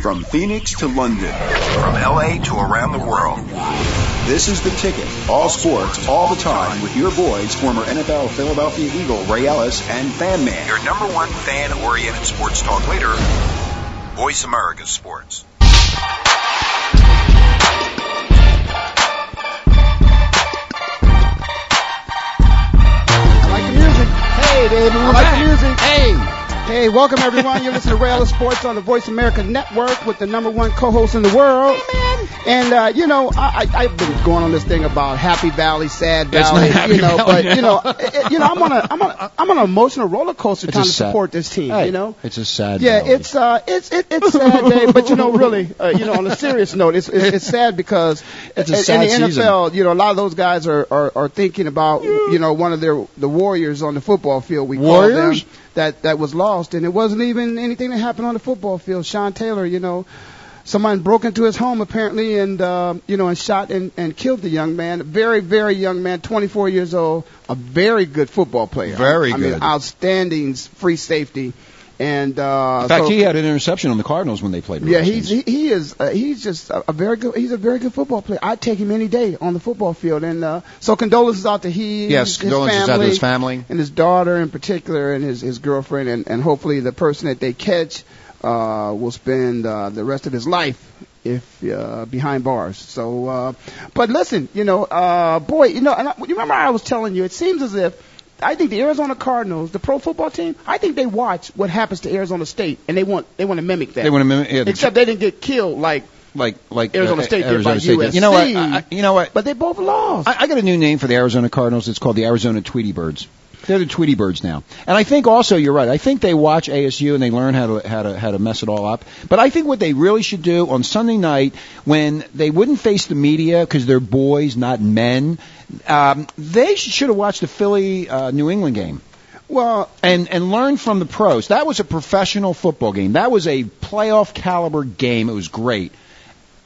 From Phoenix to London. From LA to around the world. This is The Ticket. All sports, all the time with your boys, former NFL Philadelphia Eagle Ray Ellis and Fan Man. Your number one fan-oriented sports talk leader, Voice America Sports. I like the music. Hey, baby, we like the music. Hey. Hey, welcome everyone. You're listening to Ray Ellis Sports on the Voice America Network with the number one co-host in the world. And uh, you know, I, I, I've been going on this thing about Happy Valley, Sad It's Valley, not Happy you know, Valley but you know, it, you know, I'm on a, I'm on, a, I'm on an emotional roller coaster It's trying a to sad- support this team. Hey, You know, it's a sad. yeah, valley. it's uh, it's it, it's sad day, but you know, really, uh, you know, on a serious note, it's it's, it's sad because It's a in, sad in the season. NFL, you know, a lot of those guys are, are are thinking about you know one of their the Warriors on the football field. We call Warriors? them that that was lost, and it wasn't even anything that happened on the football field. Sean Taylor, you know. Someone broke into his home apparently, and uh, you know, and shot and, and killed the young man. A very, very young man, 24 years old, a very good football player. Very I mean, good. outstanding free safety. And uh, In fact, so- he had an interception on the Cardinals when they played. the yeah, he's he, he is uh, he's just a, a very good he's a very good football player. I'd take him any day on the football field. And uh, so condolences out to he, Yes, his condolences family, out to his family. and his daughter in particular, and his his girlfriend, and and hopefully the person that they catch uh, will spend uh, the rest of his life if uh, behind bars. So, uh, but listen, you know, uh, boy, you know, and I, you remember I was telling you, it seems as if. I think the Arizona Cardinals, the pro football team, I think they watch what happens to Arizona State, and they want they want to mimic that. They want to mimic. Yeah, the- Except they didn't get killed like, like like Arizona uh, State did Arizona by State did. You know what? I, I- you know what? but they both lost. I, I got a new name for the Arizona Cardinals. It's called the Arizona Tweety Birds. They're the Tweety Birds now. And I think also you're right. I think they watch ASU and they learn how to how to how to mess it all up. But I think what they really should do on Sunday night when they wouldn't face the media because they're boys, not men, um, they should have watched the Philly uh, New England game well, and and learn from the pros. That was a professional football game. That was a playoff caliber game. It was great.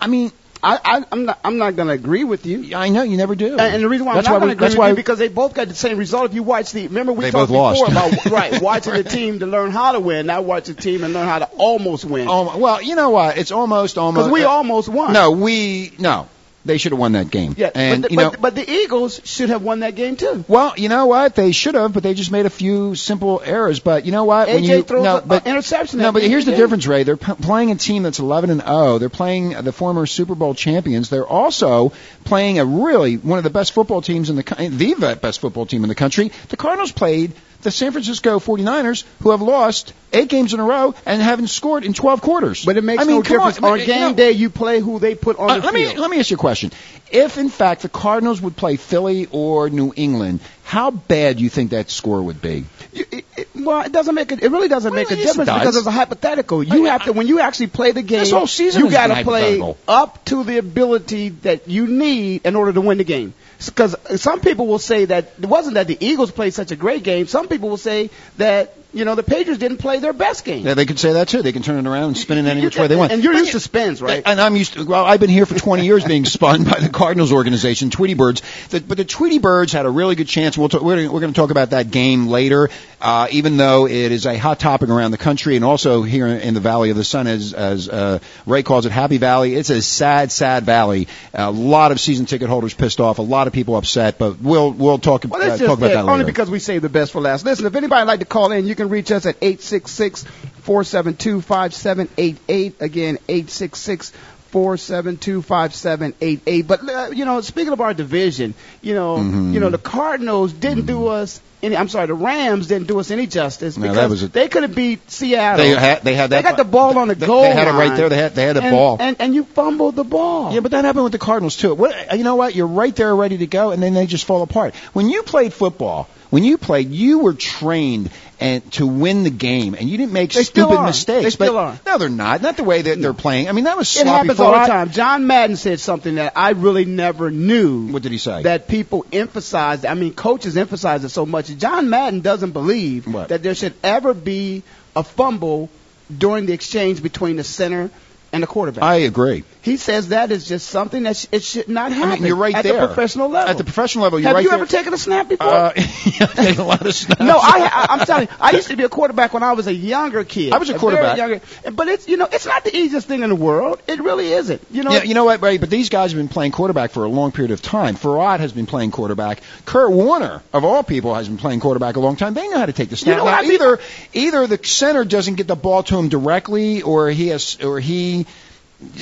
I mean, I, I, I'm not I'm not going to agree with you. I know you never do. And, and the reason why that's I'm not going to agree that's with why you because they both got the same result. If you watch the, remember we talked before about right watching the team to learn how to win, not watch the team and learn how to almost win. Oh, well, you know what? It's almost almost. Because we uh, almost won. No, we no. They should have won that game. yeah, and but, the, you know. but, but the Eagles should have won that game too. well, you know what? They should have, but they just made a few simple errors. But you know what? when AJ you, throws no, a- but, interception No, but here's the game. difference, Ray. They're p- playing a team that's 11 and 0. They're playing the former Super Bowl champions. They're also playing a really one of the best football teams in the the best football team in the country. The Cardinals played the San Francisco 49ers, who have lost eight games in a row and haven't scored in 12 quarters. But it makes I mean, no difference. On, On, you game know- day, you play who they put on uh, the let field. me let me ask you a question. If in fact the Cardinals would play Philly or New England, how bad do you think that score would be? You- it, it, well, it doesn't make it. It really doesn't make a yes, it difference because it's a hypothetical. You I- have to when you actually play the game. This whole season you got to play up to the ability that you need in order to win the game. Because some people will say that it wasn't that the Eagles played such a great game. Some people will say that you know the Patriots didn't play their best game. Yeah, they could say that too. They can turn it around and spin it any which way they want. And you're used to spins, right? And I'm used to. Well, I've been here for 20 years, being spun by the Cardinals organization, Tweety Birds. The, but the Tweety Birds had a really good chance. We'll talk, we're, we're going to talk about that game later. Uh, even though it is a hot topic around the country and also here in the Valley of the Sun, as as uh, Ray calls it, Happy Valley. It's a sad, sad valley. A lot of season ticket holders pissed off. A lot of people upset. But we'll we'll talk, Well, uh, talk about it. that later. Only because we saved the best for last. Listen, if anybody would like to call in, you can reach us at 866-472-5788. Again, 866 472-5788. But uh, you know, speaking of our division, you know, Mhm. you know, the Cardinals didn't do us any. I'm sorry, the Rams didn't do us any justice No, that because was a- they could have beat Seattle. They had they had that. They got the ball on the they, goal They had it right there. They had they had a and, ball. and and you fumbled the ball. Yeah, but that happened with the Cardinals too. What, you know what? You're right there, ready to go, and then they just fall apart. When you played football, when you played, you were trained and to win the game, and you didn't make They stupid mistakes. They still but, are. No, they're not. Not the way that they're playing. I mean, that was sloppy. It happens all the time. John Madden said something that I really never knew. What did he say? That people emphasize. I mean, coaches emphasize it so much. John Madden doesn't believe What? that there should ever be a fumble during the exchange between the center and the quarterback. I agree. He says that is just something that sh- it should not happen. I mean, you're right at there. the professional level. At the professional level, you're Have right you there. ever taken a snap before? Uh, yeah, a lot of snaps. no, I, I, I'm telling you, I used to be a quarterback when I was a younger kid. I was a quarterback. younger, but it's you know it's not the easiest thing in the world. It really isn't. You know, Yeah, you know what, Ray? But these guys have been playing quarterback for a long period of time. Farad has been playing quarterback. Kurt Warner, of all people, has been playing quarterback a long time. They know how to take the snap. You know Now, I mean? either either the center doesn't get the ball to him directly, or he has, or he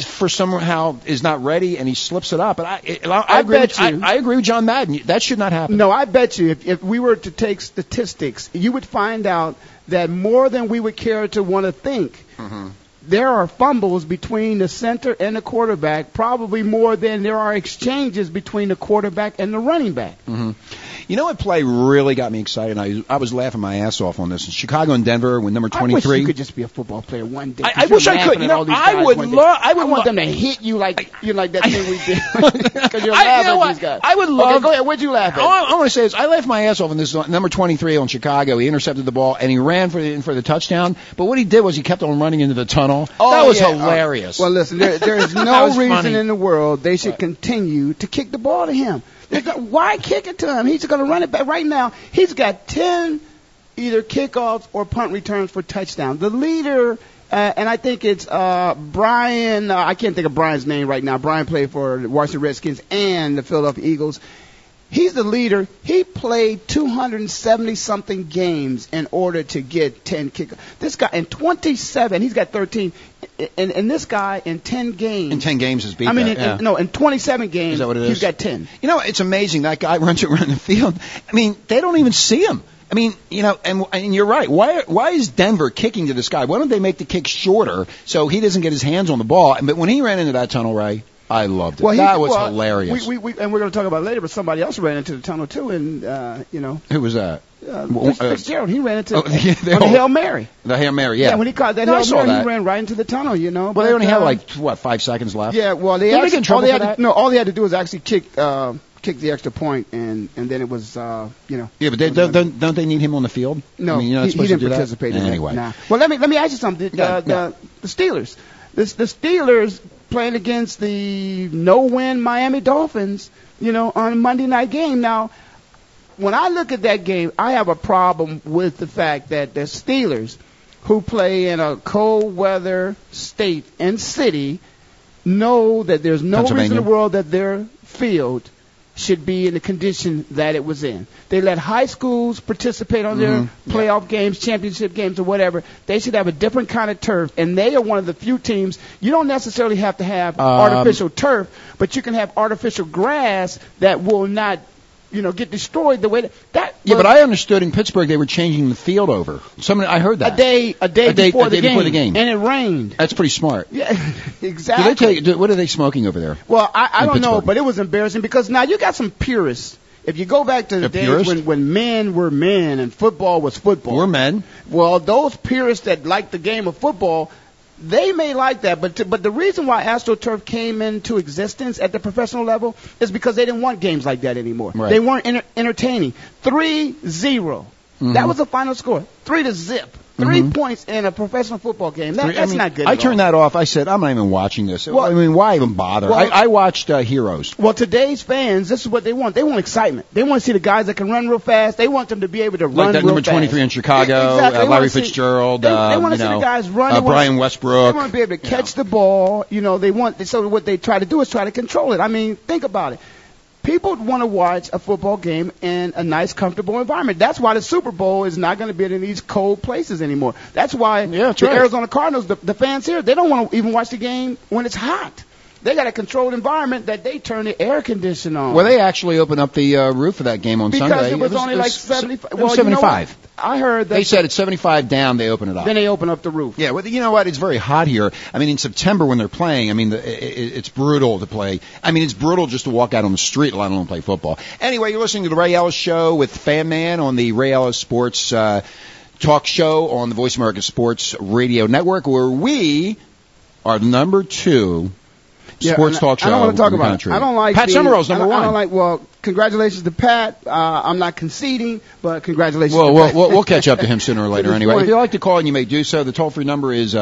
for somehow is not ready and he slips it up. But I, I, I, I agree. bet with, you- I agree with John Madden. That should not happen. No, I bet you if, if we were to take statistics, you would find out that more than we would care to want to think, mm-hmm. there are fumbles between the center and the quarterback, probably more than there are exchanges between the quarterback and the running back. Mm-hmm. You know what play really got me excited? I, I was laughing my ass off on this. In Chicago and Denver, when number I wish 23. you could just be a football player one day. I- I wish I could. You know, I would love- I would want lo- them to hit you like you know, like that thing we did. Because you're I- you laughing know at these guys. I would Okay, love- go ahead. What'd you laugh at? All I, I want to say is I laughed my ass off on this number 23 on Chicago. He intercepted the ball and he ran for the, for the touchdown. But what he did was he kept on running into the tunnel. Oh, that was yeah. Uh, hilarious. Well, listen, there, there is no reason funny. in the world they should continue to kick the ball to him. Why kick it to him? He's going to run it back. Right now, he's got 10 either kickoffs or punt returns for touchdown. The leader, uh, and I think it's uh, Brian, uh, I can't think of Brian's name right now. Brian played for the Washington Redskins and the Philadelphia Eagles. He's the leader. He played 270 something games in order to get 10 kick. This guy in 27, he's got 13, and, and this guy in 10 games. in 10 games has beat I mean, that, in, yeah. in, no, in 27 games, Is that what it he's is? got 10. You know, it's amazing. That guy runs around the field. I mean, they don't even see him. I mean, you know, and, and you're right. Why why is Denver kicking to this guy? Why don't they make the kick shorter so he doesn't get his hands on the ball? But when he ran into that tunnel, Ray, I loved it. Well, he, that was well, hilarious. We, we, we, and we're going to talk about it later, but somebody else ran into the tunnel too, and uh, you know, Who was that? Uh, Well, uh, Fitzgerald, he ran into oh, yeah, the all- Hail Mary. The Hail Mary, yeah. when he caught that No, Hail Mary, that. he ran right into the tunnel. You know, Well, they but, only had uh, like what five seconds left. Yeah, well, they Didn't they actually, all they had that? To, no, all they had to do was actually kick uh, kick the extra point, and and then it was uh, you know. Yeah, but they, don't, don't don't they need him on the field? No, I mean, he, he didn't participate in anyway. Nah. Well, let me let me ask you something. Yeah, the, the, the Steelers, the, the Steelers playing against the no-win Miami Dolphins, you know, on a Monday night game. Now, when I look at that game, I have a problem with the fact that the Steelers, who play in a cold weather state and city, know that there's no reason in the world that their field should be in the condition that it was in. They let high schools participate on their Mm-hmm. playoff games, championship games, or whatever. They should have a different kind of turf, and they are one of the few teams. You don't necessarily have to have Um, artificial turf, but you can have artificial grass that will not, you know, get destroyed the way that. that Yeah, but I understood in Pittsburgh they were changing the field over. Somebody I heard that. a day, a day, A day- before, a the day game, before the game. and it rained. That's pretty smart. Yeah, exactly. Do they take? Do, what are they smoking over there? Well, I, I don't know, but it was embarrassing because now you got some purists. If you go back to the days purist? when, when men were men and football was football, We're men. well, those purists that like the game of football, they may like that, but to, but the reason why AstroTurf came into existence at the professional level is because they didn't want games like that anymore. Right. They weren't enter- entertaining. Three zero. Mm-hmm. That was the final score. Three to zip. 3 points in a professional football game. That, I that's mean, not good. I at all. turned that off. I said, I'm not even watching this. Well- I mean, why even bother? Well- I, I watched uh, Heroes. Well, today's fans, this is what they want. They want excitement. They want to see the guys that can run real fast. They want them to be able to Like run that real number fast. 23 in Chicago, Exactly. uh, Larry see- Fitzgerald, They, they uh, want you to see know, the guys run. uh, wanna- Brian Westbrook. They want to be able to you catch know. the ball. You know, they want. So what they try to do is try to control it. I mean, think about it. People want to watch a football game in a nice, comfortable environment. That's why the Super Bowl is not going to be in these cold places anymore. That's why Yeah, that's the right. Arizona Cardinals, the, the fans here, they don't want to even watch the game when it's hot. They got a controlled environment that they turn the air condition on. Well, they actually opened up the uh, roof of that game on because Sunday. it was, only like it was 75. Well, was you know 75. I heard that They said it's 75 down. They open it up. then they open up the roof. Yeah, well, you know what? It's very hot here. I mean, in September when they're playing, I mean, the, it, it's brutal to play. I mean, it's brutal just to walk out on the street, let alone play football. Anyway, you're listening to the Ray Ellis Show with Fan Man on the Ray Ellis Sports uh, Talk Show on the Voice America Sports Radio Network, where we are number two Yeah, sports talk show. I don't want to talk about country. it. I don't like Pat Summerall's number I one. I don't like. Well, congratulations to Pat. Uh, I'm not conceding, but congratulations. Well, to we'll, Pat. we'll, we'll catch up to him sooner or later anyway. point. If you'd like to call and you may do so, the toll free number is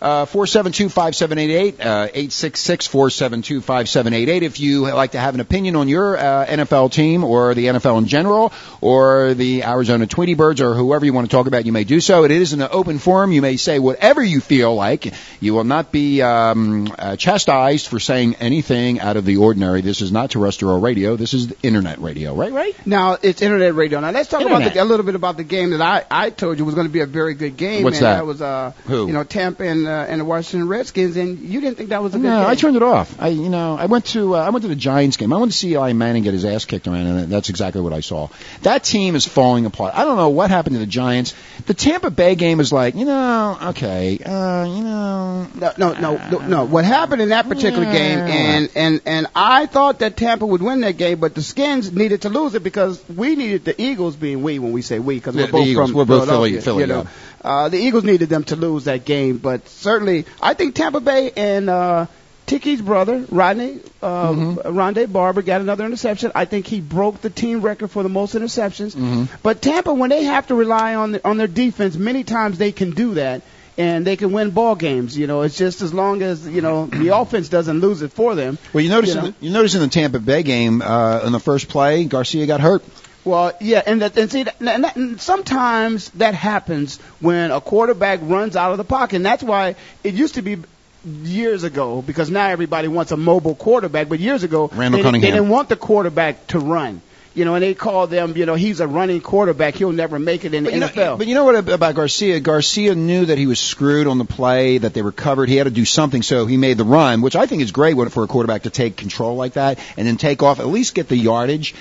uh, 866 Uh, 472-5788, uh, 866-472-5788. If you like to have an opinion on your uh, NFL team or the NFL in general or the Arizona Tweety Birds or whoever you want to talk about, you may do so. It is an open forum. You may say whatever you feel like. You will not be um, uh, chastised for saying anything out of the ordinary. This is not terrestrial radio. This is internet radio. Right, right? Now it's internet radio. Now let's talk about the, a little bit about the game that I, I told you was going to be a very good game. What's and that? That was uh Who? you know Tampa and uh, and the Washington Redskins, and you didn't think that was a good game. No, game. I turned it off. I, you know, I went to uh, I went to the Giants game. I went to see Eli Manning get his ass kicked around, and that's exactly what I saw. That team is falling apart. I don't know what happened to the Giants. The Tampa Bay game is like, you know, okay, uh, you know, No, no, no, no. What happened in that particular Yeah. game, and and and I thought that Tampa would win that game, but the Skins needed to lose it because we needed the Eagles being we when we say we because we're both Eagles. from We're both Philly- Philadelphia, Philly, you know. Uh, the Eagles needed them to lose that game, but certainly I think Tampa Bay and uh, Tiki's brother Rodney uh, Mm-hmm. Rondé Barber got another interception. I think he broke the team record for the most interceptions. Mm-hmm. But Tampa, when they have to rely on the, on their defense, many times they can do that. And they can win ball games. You know, it's just as long as you know the offense doesn't lose it for them. Well, you notice You in the, you notice in the Tampa Bay game uh, in the first play, Garcia got hurt. Well, yeah, and that, and see, that, and that, and sometimes that happens when a quarterback runs out of the pocket, and that's why it used to be years ago because now everybody wants a mobile quarterback, but years ago Randall they, Cunningham. they didn't want the quarterback to run. You know, and they call them, you know, he's a running quarterback. He'll never make it in the But know, NFL. but you know what about Garcia? Garcia knew that he was screwed on the play, that they were covered. He had to do something, so he made the run, which I think is great for a quarterback to take control like that and then take off, at least get the yardage,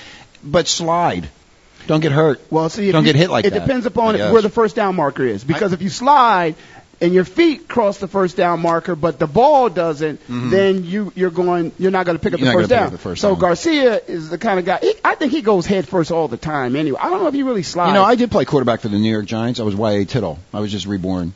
but slide. Don't get hurt. Well, see, Don't you- get hit like it that. depends upon I where the first down marker is. Because if you slide and your feet cross the first down marker, but the ball doesn't, then you you're going you're not going to pick up Mm-hmm. The first down. the first so down. Garcia is the kind of guy. He, I think he goes head first all the time. Anyway, I don't know if he really slides. You know, I did play quarterback for the New York Giants. I was Y.A. Tittle. I was just reborn.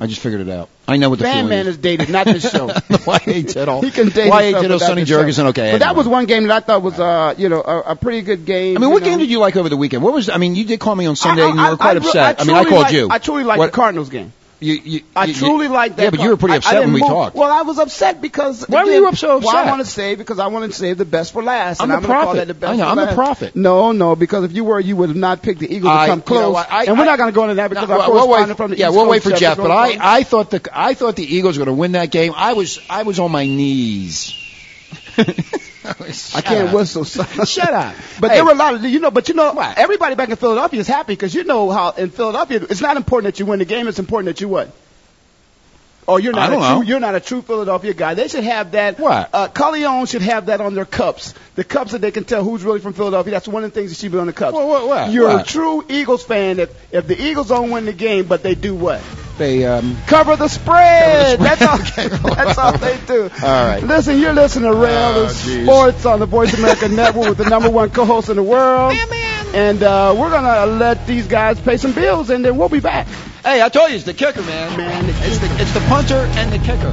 I just figured it out. I know what the Fan feeling Man is. is dated, not this show. Y.A. Tittle. He can date Y.A. himself, but Sonny this show. Jurgensen. Okay. But that was one game that I thought was, uh, you know, a, a pretty good game. I mean, what game did you like over the weekend? What was? I mean, you did call me on Sunday, I, and you were quite I, I, upset. I, mean, I called you. I truly like What- the Cardinals game. You, you, I you- truly like that. Yeah, but you were pretty I- I upset when didn't we move- talked. Well, I was upset because Why were you so Well, I want to save because I want to save the best for last. I'm and the I'm gonna call prophet. that the best I know, for I'm the last. prophet. No, no, because if you were, you would have not picked the Eagles I- to come you close. know I- and we're not going to go into that because No, our well, we'll correspondent wait, from the yeah, East we'll wait for Jeff. But I, I thought the I thought the Eagles were going to win that game. I was I was on my knees. I can't whistle. So. Shut up. But Hey. there were a lot of, you know, but you know, everybody back in Philadelphia is happy because you know how in Philadelphia it's not important that you win the game; it's important that you what. Or you're not a true, know. you're not a true Philadelphia guy. They should have that. What? Uh, Carleone should have that on their cups. The cups that they can tell who's really from Philadelphia. That's one of the things that should be on the cups. What, what, what? You're What? a true Eagles fan if if the Eagles don't win the game, but they do what? They um, Cover the spread. Cover the That's all. that's all they do. All right. Listen, you're listening to Rail Oh. Sports on the Voice America Network with the number one co-host in the world. And uh, we're gonna let these guys pay some bills, and then we'll be back. hey, I told you it's the kicker, man. Man, it's the it's the punter and the kicker.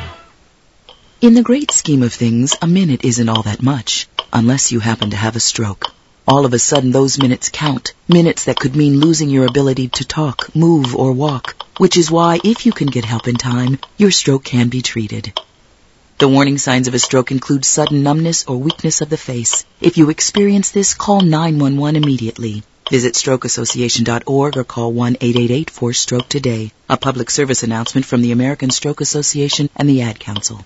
In the great scheme of things, a minute isn't all that much, unless you happen to have a stroke. All of a sudden, those minutes count. Minutes that could mean losing your ability to talk, move, or walk. Which is why, if you can get help in time, your stroke can be treated. The warning signs of a stroke include sudden numbness or weakness of the face. If you experience this, call 911 immediately. Visit strokeassociation.org or call 1-888-4-STROKE today. A public service announcement from the American Stroke Association and the Ad Council.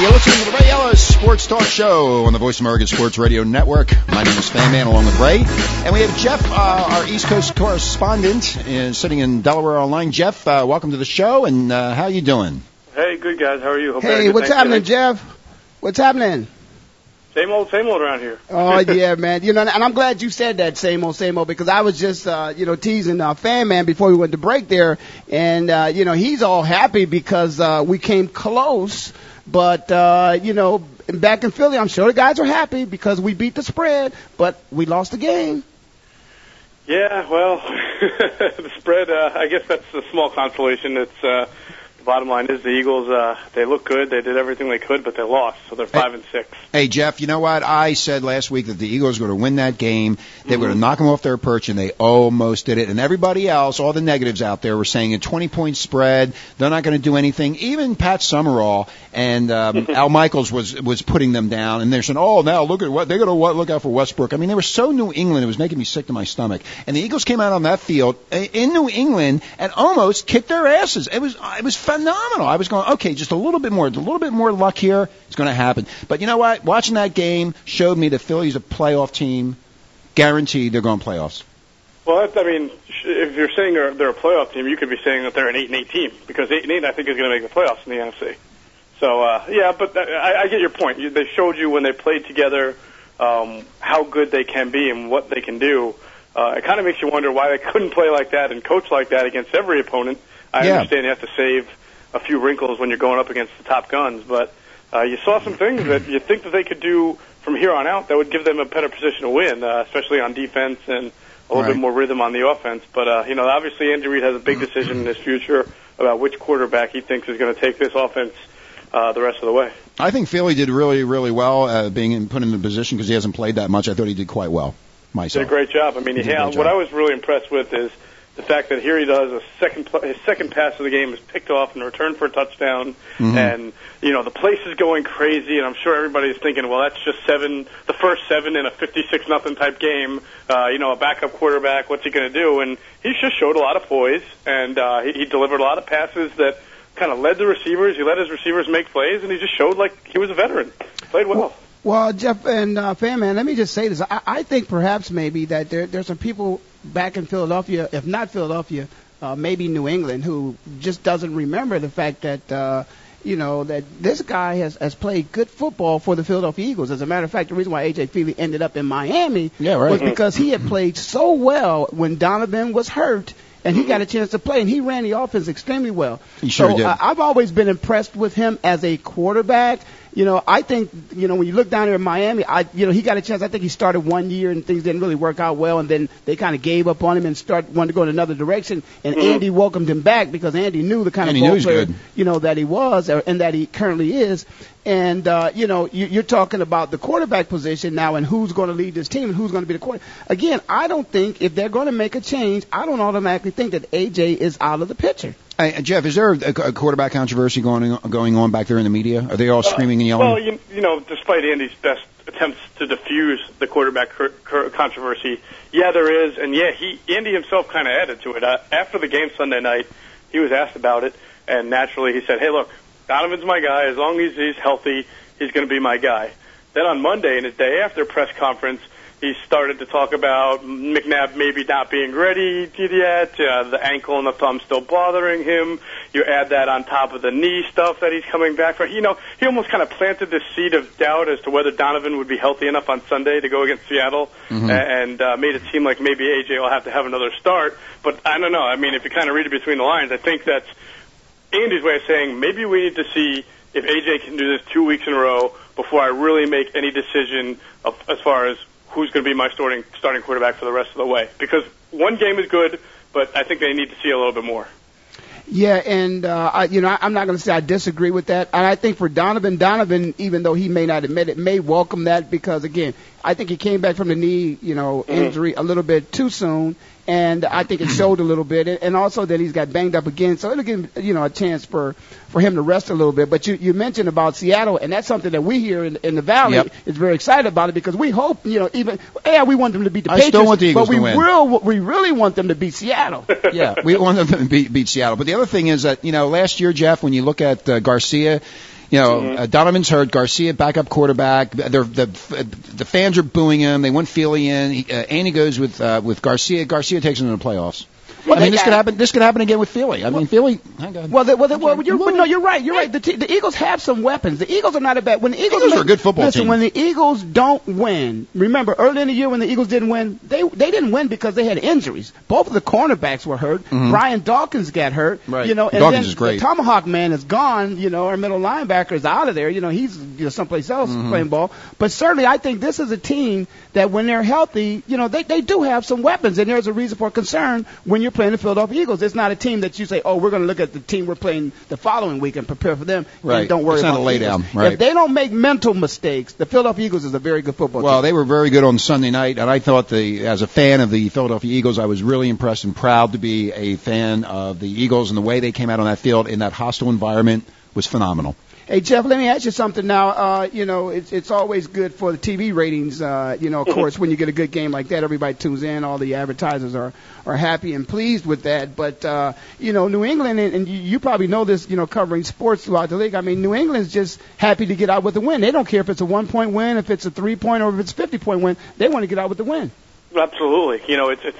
You're listening to the Ray Ellis Sports Talk Show on the Voice America Sports Radio Network. My name is Fan Man along with Ray. And we have Jeff, uh, our East Coast correspondent, uh, sitting in Delaware online. Jeff, uh, welcome to the show, and uh, how you doing? Hey, good guys. How are you? Hope you had a Hey, what's happening, Jeff? What's happening? Same old, same old around here. Oh yeah, man. You know, and I'm glad you said that same old, same old because I was just, uh, you know, teasing uh, Fan Man before we went to break there, and uh, you know, he's all happy because uh, we came close, but uh, you know, back in Philly, I'm sure the guys are happy because we beat the spread, but we lost the game. Yeah, well, the spread. Uh, I guess that's a small consolation. It's uh, the bottom line is the Eagles. Uh, they look good. They did everything they could, but they lost, so they're five and six. Hey, Jeff, you know what? I said last week that the Eagles were going to win that game. They were going to knock them off their perch, and they almost did it. And everybody else, all the negatives out there, were saying a 20 point spread. They're not going to do anything. Even Pat Summerall and um, Al Michaels was was putting them down, and they're saying, "Oh, now look at what they're going to look out for Westbrook." I mean, they were so New England; it was making me sick to my stomach. And the Eagles came out on that field in New England and almost kicked their asses. It was it was phenomenal. I was going, okay, just a little bit more, a little bit more luck here. It's going to happen. But you know what? Watching that game showed me the Phillies a playoff team. Guaranteed, they're going playoffs. Well, I mean, if you're saying they're, they're a playoff team, you could be saying that they're an eight and eight team because eight and eight, I think, is going to make the playoffs in the NFC. So, uh, yeah, but that, I, I get your point. You, they showed you when they played together um, how good they can be and what they can do. Uh, it kind of makes you wonder why they couldn't play like that and coach like that against every opponent. I Yeah. understand you have to save a few wrinkles when you're going up against the top guns, but uh, you saw some things that you think that they could do from here on out that would give them a better position to win, uh, especially on defense and a little Right. bit more rhythm on the offense. But uh, you know, obviously Andy Reid has a big decision in his future about which quarterback he thinks is going to take this offense uh, the rest of the way. I think Philly did really, really well uh, being in, put in the position because he hasn't played that much. I thought he did quite well Myself, Did a great job. I mean, He a yeah, what. I was really impressed with is the fact that here he does a second pl- his second pass of the game is picked off and returned for a touchdown, Mhm. and you know the place is going crazy, and I'm sure everybody's thinking, well, that's just seven, the first seven in a 56 nothing type game. Uh, you know, a backup quarterback, what's he going to do? And he just showed a lot of poise, and uh, he, he delivered a lot of passes that kind of led the receivers. He let his receivers make plays, and he just showed like he was a veteran. Played well. Well, Jeff and uh, Fan Man, let me just say this. I, I think perhaps maybe that there, there's some people back in Philadelphia, if not Philadelphia, uh, maybe New England, who just doesn't remember the fact that, uh, you know, that this guy has, has played good football for the Philadelphia Eagles. As a matter of fact, the reason why A.J. Feeley ended up in Miami Yeah, right. was because he had played so well when Donovan was hurt. And he got a chance to play, and he ran the offense extremely well. He sure so did. I, I've always been impressed with him as a quarterback. You know, I think you know when you look down there in Miami, I you know he got a chance. I think he started one year and things didn't really work out well, and then they kind of gave up on him and start wanted to go in another direction. And Mhm. Andy welcomed him back because Andy knew the kind Andy of ball player good. you know that he was or, and that he currently is. And uh, you know, you, you're talking about the quarterback position now and who's going to lead this team and who's going to be the quarterback. Again, I don't think if they're going to make a change, I don't automatically think that AJ is out of the picture. Hey, Jeff, is there a, quarterback controversy going on, going on back there in the media? Are they all screaming and yelling? Well, you, you know, despite Andy's best attempts to diffuse the quarterback controversy, yeah, there is, and yeah, he Andy himself kind of added to it. Uh, after the game Sunday night, he was asked about it, and naturally he said, "Hey, look, Donovan's my guy. As long as he's healthy, he's going to be my guy." Then on Monday, in his day after press conference, he started to talk about McNabb maybe not being ready yet, uh, the ankle and the thumb still bothering him. You add that on top of the knee stuff that he's coming back from. You know, he almost kind of planted this seed of doubt as to whether Donovan would be healthy enough on Sunday to go against Seattle, Mhm. and uh, made it seem like maybe AJ will have to have another start. But I don't know. I mean, if you kind of read it between the lines, I think that's Andy's way of saying maybe we need to see if AJ can do this two weeks in a row before I really make any decision of, as far as who's going to be my starting starting quarterback for the rest of the way. Because one game is good, but I think they need to see a little bit more. Yeah, and uh, I, you know, I, I'm not going to say I disagree with that. And I think for Donovan, Donovan, even though he may not admit it, may welcome that because again, I think he came back from the knee, you know, injury a little bit too soon, and I think it showed a little bit. And also that he's got banged up again, so it'll give you know a chance for for him to rest a little bit. But you you mentioned about Seattle, and that's something that we here in, in the Valley Yep. is very excited about it because we hope, you know, even yeah, we want them to beat the I Patriots, still want the Eagles but we to win. real we really want them to beat Seattle. yeah, we want them to beat, beat Seattle. But the other thing is that you know last year, Jeff, when you look at uh, Garcia, you know Mm-hmm. uh, Donovan's hurt, Garcia backup quarterback. They're, the the fans are booing him. They want Feeley in. He, uh, Andy goes with uh, with Garcia. Garcia takes him to the playoffs. Well, I mean, this could happen. This could happen again with Philly. I mean, Philly. Hang on. Well, they, well, they, well you're, but no, you're right. You're right. The, te- the Eagles have some weapons. The Eagles are not a bad. When the Eagles, Eagles are a good football listen, team. when the Eagles don't win, remember early in the year when the Eagles didn't win, they they didn't win because they had injuries. Both of the cornerbacks were hurt. Mhm. Brian Dawkins got hurt. Right. You know, and Dawkins then is great. The Tomahawk man is gone. You know, our middle linebacker is out of there. You know, he's you know someplace else Mhm. playing ball. But certainly, I think this is a team that when they're healthy, you know, they they do have some weapons, and there's a reason for concern when you're playing the Philadelphia Eagles. It's not a team that you say, oh, we're going to look at the team we're playing the following week and prepare for them. Right. And don't worry It's not about a lay down, right. If they don't make mental mistakes, the Philadelphia Eagles is a very good football Well, team. Well, they were very good on Sunday night, and I thought the as a fan of the Philadelphia Eagles, I was really impressed and proud to be a fan of the Eagles and the way they came out on that field in that hostile environment was phenomenal. Hey Jeff, let me ask you something now. Uh, you know, it's it's always good for the TV ratings. Uh, you know, of course, when you get a good game like that, everybody tunes in. All the advertisers are are happy and pleased with that. But uh, you know, New England, and, and you, probably know this. You know, covering sports throughout the league. I mean, New England's just happy to get out with a win. They don't care if it's a one point win, if it's a three point, or if it's a fifty point win. They want to get out with the win. Absolutely. You know, it's it's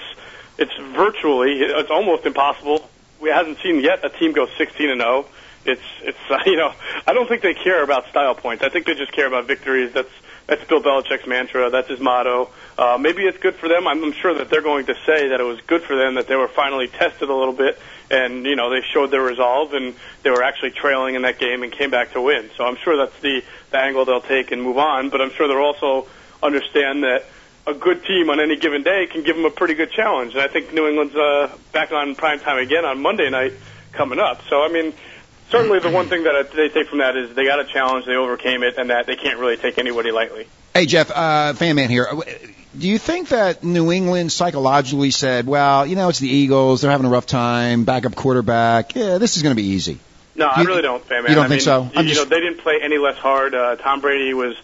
it's virtually it's almost impossible. We haven't seen yet a team go 16 and 0. It's it's uh, you know I don't think they care about style points. I think they just care about victories. That's that's Bill Belichick's mantra. That's his motto. Uh, maybe it's good for them. I'm, I'm sure that they're going to say that it was good for them that they were finally tested a little bit, and you know they showed their resolve and they were actually trailing in that game and came back to win. So I'm sure that's the the angle they'll take and move on. But I'm sure they'll also understand that a good team on any given day can give them a pretty good challenge. And I think New England's uh, back on prime time again on Monday night coming up. So I mean, certainly the one thing that I- they take from that is they got a challenge, they overcame it, and that they can't really take anybody lightly. Hey Jeff, uh, fan man here. Do you think that New England psychologically said, "Well, you know, it's the Eagles; they're having a rough time. Backup quarterback. Yeah, this is going to be easy." No, I You- really don't, fan man. you don't I think mean, so? I'm you just- know, they didn't play any less hard. Uh, Tom Brady was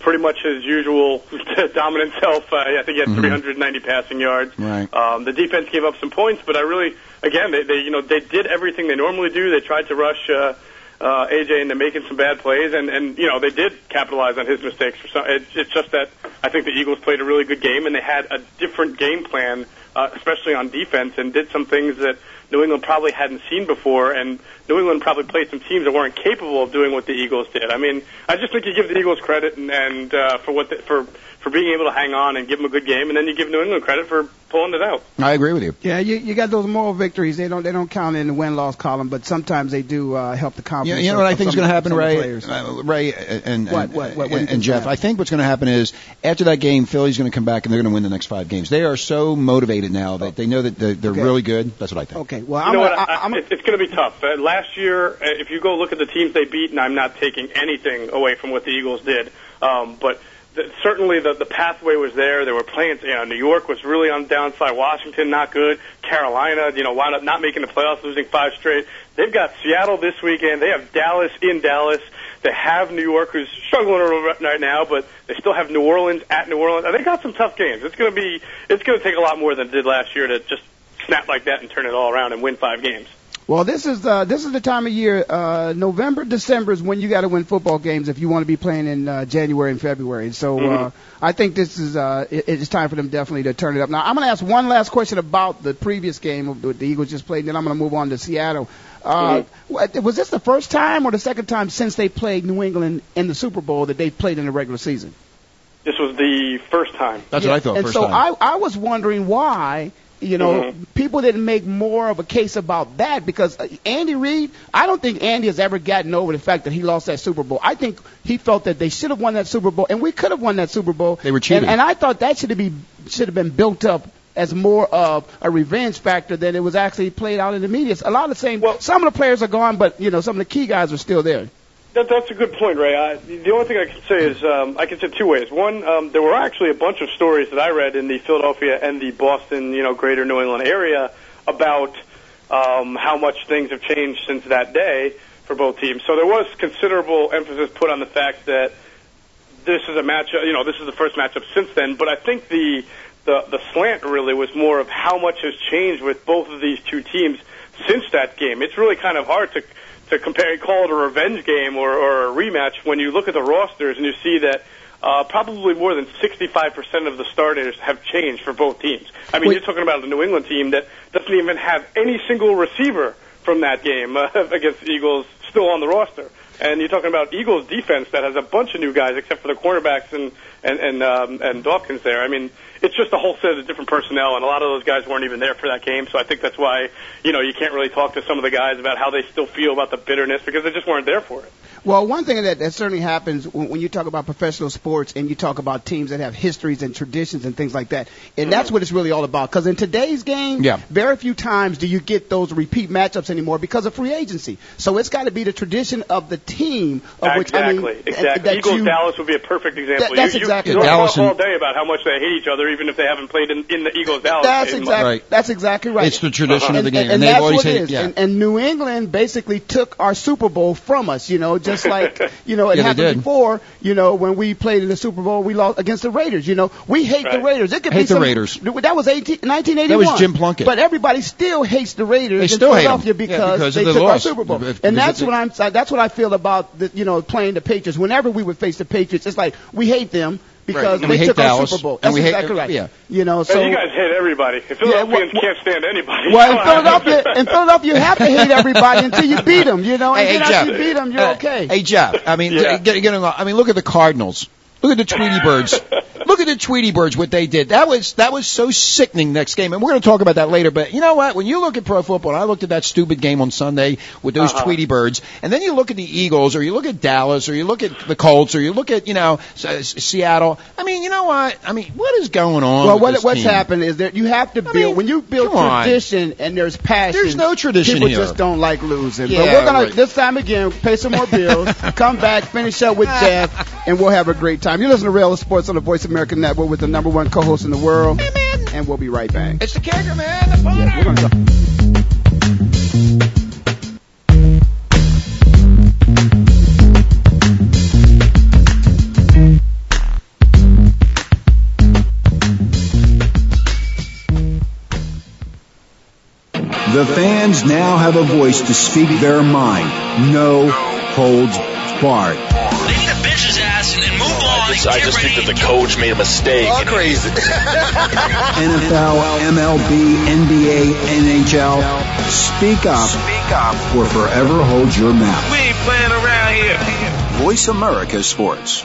pretty much his usual dominant self. Uh, I think he had Mhm. 390 passing yards. Right. Um, the defense gave up some points, but I really, again, they, they you know they did everything they normally do. They tried to rush uh, uh, AJ into making some bad plays, and and you know they did capitalize on his mistakes. For some, it's, it's just that I think the Eagles played a really good game, and they had a different game plan, uh, especially on defense, and did some things that New England probably hadn't seen before, and New England probably played some teams that weren't capable of doing what the Eagles did. I mean, I just think you give the Eagles credit and, and uh, for what the, for for being able to hang on and give them a good game, and then you give New England credit for pulling it out. I agree with you. Yeah, you, you got those moral victories. They don't they don't count in the win loss column, but sometimes they do uh, help the You, confidence. you know of- what I think is going to happen, some of the Ray? Uh, Ray and and, What, what, what, what do you and, Jeff. I think what's going to happen is after that game, Philly's going to come back and they're going to win the next five games. They are so motivated now that they know that they're, they're Okay. really good. That's what I think. Okay, well, you I'm know gonna, what? I, I, I'm it, it's going to be tough. Uh, last year, uh, if you go look at the teams they beat, and I'm not taking anything away from what the Eagles did, um, but th- certainly the the pathway was there. They were playing. You know, New York was really on the downside. Washington not good. Carolina, you know, wound up not making the playoffs, losing five straight. They've got Seattle this weekend. They have Dallas in Dallas. They have New York, who's struggling right now, but they still have New Orleans at New Orleans. They got some tough games. It's going to be. It's going to take a lot more than it did last year to just snap like that and turn it all around and win five games. Well, this is uh, this is the time of year. Uh, November, December is when you got to win football games if you want to be playing in uh, January and February. So uh, Mm-hmm. I think this is uh, it, it's time for them definitely to turn it up. Now I'm going to ask one last question about the previous game that the, the Eagles just played, and then I'm going to move on to Seattle. Uh, what- Was this the first time or the second time since they played New England in the Super Bowl that they played in the regular season? This was the first time. That's what I thought. And first so time. I I was wondering why you know Mhm. people didn't make more of a case about that because uh, Andy Reid I don't think Andy has ever gotten over the fact that he lost that Super Bowl. I think he felt that they should have won that Super Bowl and we could have won that Super Bowl. They were cheated. And, and I thought that should have be should have been built up as more of a revenge factor than it was actually played out in the media. A lot of the same. Well, some of the players are gone, but you know some of the key guys are still there. That, that's a good point, Ray. I, the only thing I can say is um, I can say two ways. One, um, there were actually a bunch of stories that I read in the Philadelphia and the Boston, you know, Greater New England area about um, how much things have changed since that day for both teams. So there was considerable emphasis put on the fact that this is a matchup. You know, this is the first matchup since then. But I think the the the slant really was more of how much has changed with both of these two teams since that game. It's really kind of hard to to compare, call it a revenge game or, or a rematch when you look at the rosters and you see that uh, probably more than 65% of the starters have changed for both teams. I mean, Wait. you're talking about the New England team that doesn't even have any single receiver from that game uh, against the Eagles still on the roster. And you're talking about Eagles defense that has a bunch of new guys except for the cornerbacks and and and, um, and Dawkins there. I mean, it's just a whole set of different personnel, and a lot of those guys weren't even there for that game. So I think that's why you know you can't really talk to some of the guys about how they still feel about the bitterness because they just weren't there for it. Well, one thing that, that certainly happens when, when you talk about professional sports and you talk about teams that have histories and traditions and things like that, and that's mm-hmm. what it's really all about. Because in today's game, Yeah. very few times do you get those repeat matchups anymore because of free agency. So it's got to be the tradition of the team of which I exactly, mean, exactly. that Eagles you, Dallas would be a perfect example. That- that's you, you, exactly you right. talk all day about how much they hate each other, even if they haven't played in, in the Eagles Dallas That's game. exactly Right. that's exactly right. It's the tradition of the game, and, and they've that's always what it hated- yeah. And, and New England basically took our Super Bowl from us. You know, just like you know it Yeah, happened before. You know, when we played in the Super Bowl, we lost against the Raiders. You know, we hate the Raiders. It could Hate be the Raiders. That was 18, 1981. That was Jim Plunkett. But everybody still hates the Raiders They in still hate 'em. Philadelphia Yeah, because, because they of the took our. Super Bowl. Because And that's they- what I'm. That's what I feel about the, you know playing the Patriots. Whenever we would face the Patriots, it's like we hate them because And we they hate took our Super Bowl. and That's we hate- right. yeah. You know, Man, so you guys hate everybody. Philadelphians can't stand anybody. well, in Philadelphia, in Philadelphia, you have to hate everybody until you beat them, you know. And Hey, then hey, after you beat them, you're Uh, okay. Hey Jeff, I mean, Yeah. get, get, along- I mean, look at the Cardinals. Look at the Tweety Birds. look at the Tweety Birds. What they did. That was that was so sickening. Next game, and we're going to talk about that later. But you know what? When you look at pro football, and I looked at that stupid game on Sunday with those Uh-huh. Tweety Birds, and then you look at the Eagles, or you look at Dallas, or you look at the Colts, or you look at you know S- S- Seattle. I mean, you know what? I mean, what is going on? Well, what, what's team? happened is that you have to build mean, when you build come on. tradition and there's passion. There's no tradition People here. just don't like losing. but we're gonna right. this time again pay some more bills, come back, finish up with Jeff, and we'll have a great time. You listen to Real Sports on the Voice of America Network with the number one co-host in the world, and we'll be right back. It's the kicker, man. The phone. Yeah, we're gonna go. The fans now have a voice to speak their mind. No holds barred. They need to bitch his ass and, and move on. I just, I just think that the coach made a mistake. All you crazy. NFL, MLB, NBA, NHL. Speak up. Speak up. Or forever hold your mouth. We ain't playing around here. Voice America Sports.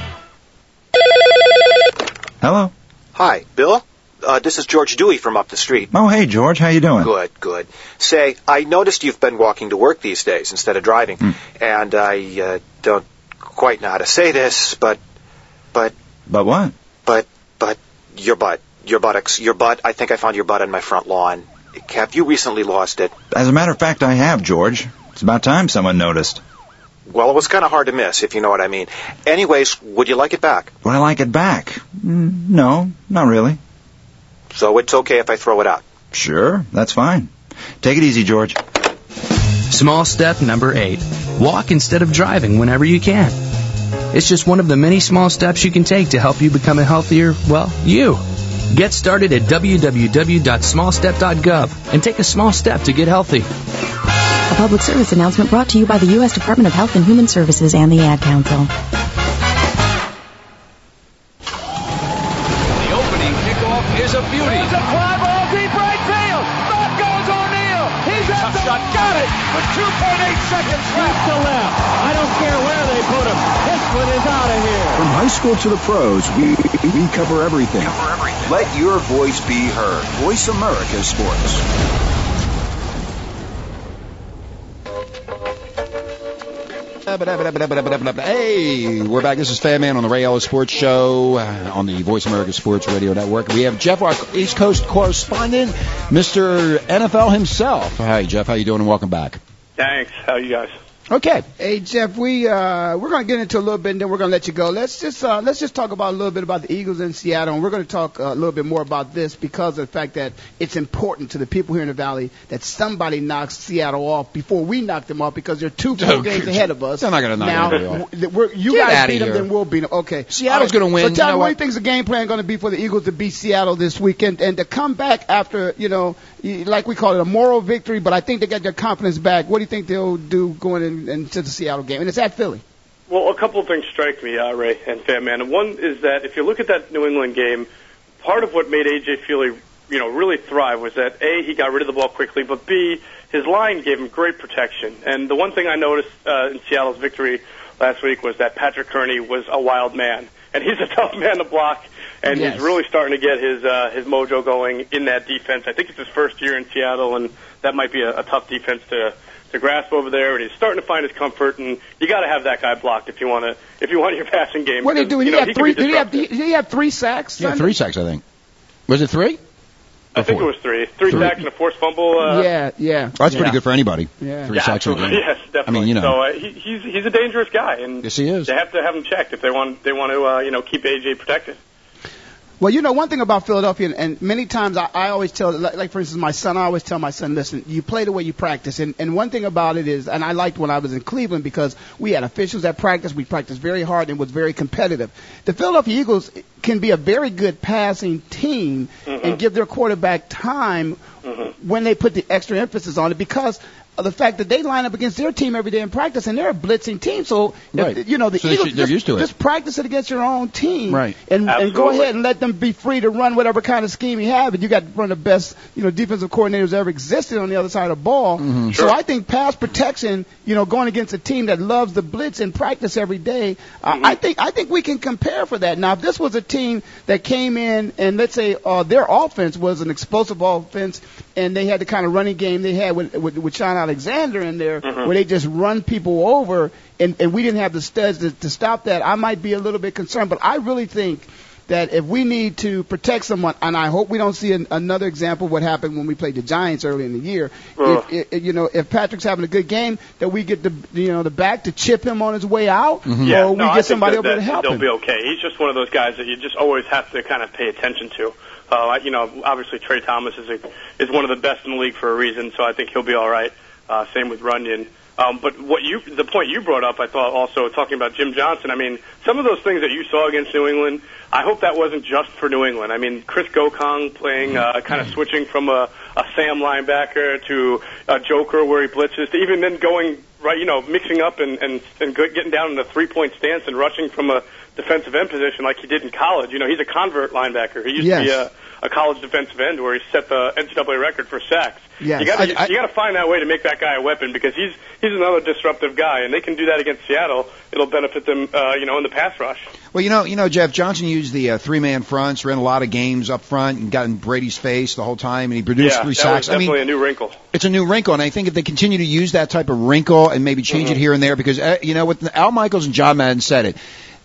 Hello. Hi, Bill. Uh, this is George Dewey from up the street. Oh, hey, George. How you doing? Good, good. Say, I noticed you've been walking to work these days instead of driving, Hmm. and I uh, don't quite know how to say this, but, but, But what? but, but your butt, your buttocks, your butt. I think I found your butt on my front lawn. Have you recently lost it? As a matter of fact, I have, George. It's about time someone noticed. Well, it was kind of hard to miss, if you know what I mean. Anyways, would you like it back? Would I like it back? Mm, no, not really. So it's okay if I throw it out. Sure, that's fine. Take it easy, George. Small step number eight. Walk instead of driving whenever you can. It's just one of the many small steps you can take to help you become a healthier, well, you. Get started at www.smallstep.gov and take a small step to get healthy. A public service announcement brought to you by the U.S. Department of Health and Human Services and the Ad Council. The opening kickoff is a beauty. There's a fly ball deep right field. Back goes O'Neal. He's at the shot. Got it with 2.8 seconds left. to left. I don't care where they put him. This one is out of here. From high school to the pros, we, we cover everything. cover everything. Let your voice be heard. Voice America Sports. Hey, we're back. This is Fan Man on the Ray Ellis Sports Show on the Voice America Sports Radio Network. We have Jeff, our East Coast correspondent, Mr. NFL himself. Hi, Jeff. How you doing? And welcome back. Thanks. How you guys? Okay. Hey Jeff, we uh we're gonna get into a little bit and then we're gonna let you go. Let's just uh let's just talk about a little bit about the Eagles in Seattle and we're gonna talk uh, a little bit more about this because of the fact that it's important to the people here in the valley that somebody knocks Seattle off before we knock them off because they're two full Oh, games ahead of us. They're not gonna knock now, anybody off. w- we're, you Get guys outta beat them, then we'll beat them. Okay. Seattle's All gonna win. So You tell know me what what? do you think the game plan going to be for the Eagles to beat Seattle this weekend and to come back after you know like we call it a moral victory, but I think they got their confidence back. What do you think they'll do going in, into the Seattle game? And it's at Philly. Well, a couple of things strike me, uh, Ray and Fan Man. One is that if you look at that New England game, part of what made AJ Feeley, you know, really thrive was that a he got rid of the ball quickly, but b his line gave him great protection. And the one thing I noticed uh, in Seattle's victory last week was that Patrick Kerney was a wild man, and he's a tough man to block. And Yes. he's really starting to get his uh, his mojo going in that defense. I think it's his first year in Seattle, and that might be a, a tough defense to to grasp over there. And he's starting to find his comfort. And you got to have that guy blocked if you want to if you want your passing game. What did he because, do? Did you he know, have three? Did he have? disruptive. Did he have three sacks? Yeah, three sacks, I think. Was it three? I think it was three. Three, Three. sacks and a forced fumble. Uh, yeah, yeah. Oh, that's yeah. pretty good for anybody. Yeah. Three yeah, sacks in a absolutely. game. Yes, definitely. I mean, you know. So uh, he, he's he's a dangerous guy, and Yes, he is. they have to have him checked if they want they want to uh, you know keep AJ protected. Well, you know, one thing about Philadelphia, and, and many times I, I always tell, like, like for instance, my son, I always tell my son, listen, you play the way you practice. And, and one thing about it is, and I liked when I was in Cleveland because we had officials at practice, we practiced very hard and was very competitive. The Philadelphia Eagles can be a very good passing team and mm-hmm. give their quarterback time mm-hmm. when they put the extra emphasis on it because the fact that they line up against their team every day in practice and they're a blitzing team. So, if- Right. you know, the So Eagles, they are just, used to it. just practice it against your own team Right. and, and go ahead and let them be free to run whatever kind of scheme you have. And you got one of the best, you know, defensive coordinators ever existed on the other side of the ball. Mm-hmm. So I think pass protection, you know, going against a team that loves the blitz in practice every day, Mm-hmm. I think I think we can compare for that. Now, if this was a team that came in and let's say uh, their offense was an explosive offense, and they had the kind of running game they had with with, with Shaun Alexander in there, Mhm. where they just run people over, and and we didn't have the studs to, to stop that. I might be a little bit concerned, but I really think that if we need to protect someone, and I hope we don't see an, another example of what happened when we played the Giants early in the year. Ugh. If, if, you know, if Patrick's having a good game, that we get the you know the back to chip him on his way out, Yeah, or we no, I get think somebody that, over there to help they'll him. be okay. He's just one of those guys that you just always have to kind of pay attention to. Uh, you know, obviously Tra Thomas is a, is one of the best in the league for a reason, so I think he'll be all right. Uh, same with Runyan. Um, but what you, the point you brought up, I thought also talking about Jim Johnson. I mean, some of those things that you saw against New England, I hope that wasn't just for New England. I mean, Chris Gocong playing, uh, kind of switching from a, a Sam linebacker to a Joker where he blitzes, to even then going right, you know, mixing up and and and getting down in the three point stance and rushing from a defensive end position like he did in college. You know, he's a convert linebacker. He used to be a, a college defensive end where he set the NCAA record for sacks. Yes. You got to you got to find that way to make that guy a weapon because he's he's another disruptive guy, and they can do that against Seattle. It'll benefit them, uh, you know, in the pass rush. Well, you know, you know, Jeff Johnson used the uh, three-man fronts, ran a lot of games up front, and got in Brady's face the whole time, and he produced yeah, three that sacks. was I mean, definitely a new wrinkle. it's a new wrinkle, and I think if they continue to use that type of wrinkle and maybe change Mm-hmm. it here and there, because uh, you know, what Al Michaels and John Madden said it,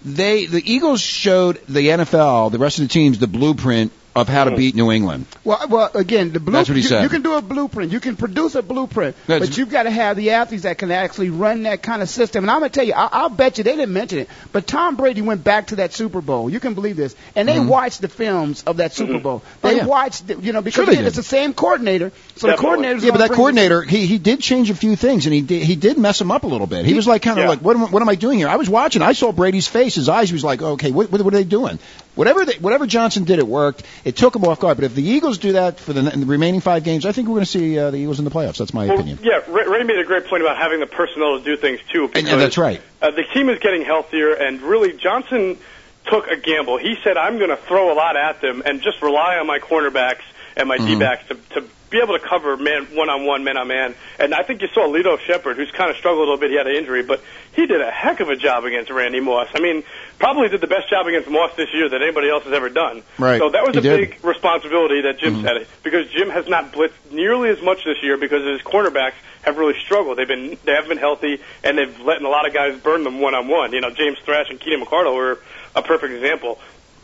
they the Eagles showed the NFL, the rest of the teams, the blueprint of how to Mm-hmm. beat New England. Well, well, again, the blueprint. That's what he you, said. you can do a blueprint. You can produce a blueprint, That's- but you've got to have the athletes that can actually run that kind of system. And I'm gonna tell you, I, I'll bet you they didn't mention it, but Tom Brady went back to that Super Bowl. You can believe this, and they Mhm. watched the films of that Super Bowl. Oh, They yeah. watched, the, you know, because Sure again, it's the same coordinator. So the Definitely. coordinator's Yeah, but that coordinator, he he did change a few things, and he did, he did mess him up a little bit. He was like kind of Yeah. like, what am, what am I doing here? I was watching, I saw Brady's face, his eyes. He was like, okay, what what, what are they doing? Whatever they, whatever Johnson did, it worked. It took him off guard. But if the Eagles do that for the, the remaining five games, I think we're going to see uh, the Eagles in the playoffs. That's my Well, opinion. yeah, Ray, Ray made a great point about having the personnel to do things too. And, and that's right. Uh, the team is getting healthier, and really Johnson took a gamble. He said, "I'm going to throw a lot at them and just rely on my cornerbacks and my Mhm. D-backs to, to be able to cover man one-on-one, man-on-man." And I think you saw Lito Sheppard, who's kind of struggled a little bit. He had an injury, but he did a heck of a job against Randy Moss. I mean, probably did the best job against Moss this year that anybody else has ever done. Right. So that was He a did. big responsibility that Jim's Mhm. had because Jim has not blitzed nearly as much this year because his cornerbacks have really struggled. They've been they haven't been healthy and they've letting a lot of guys burn them one on one. You know, James Thrash and Keenan McCardell were a perfect example.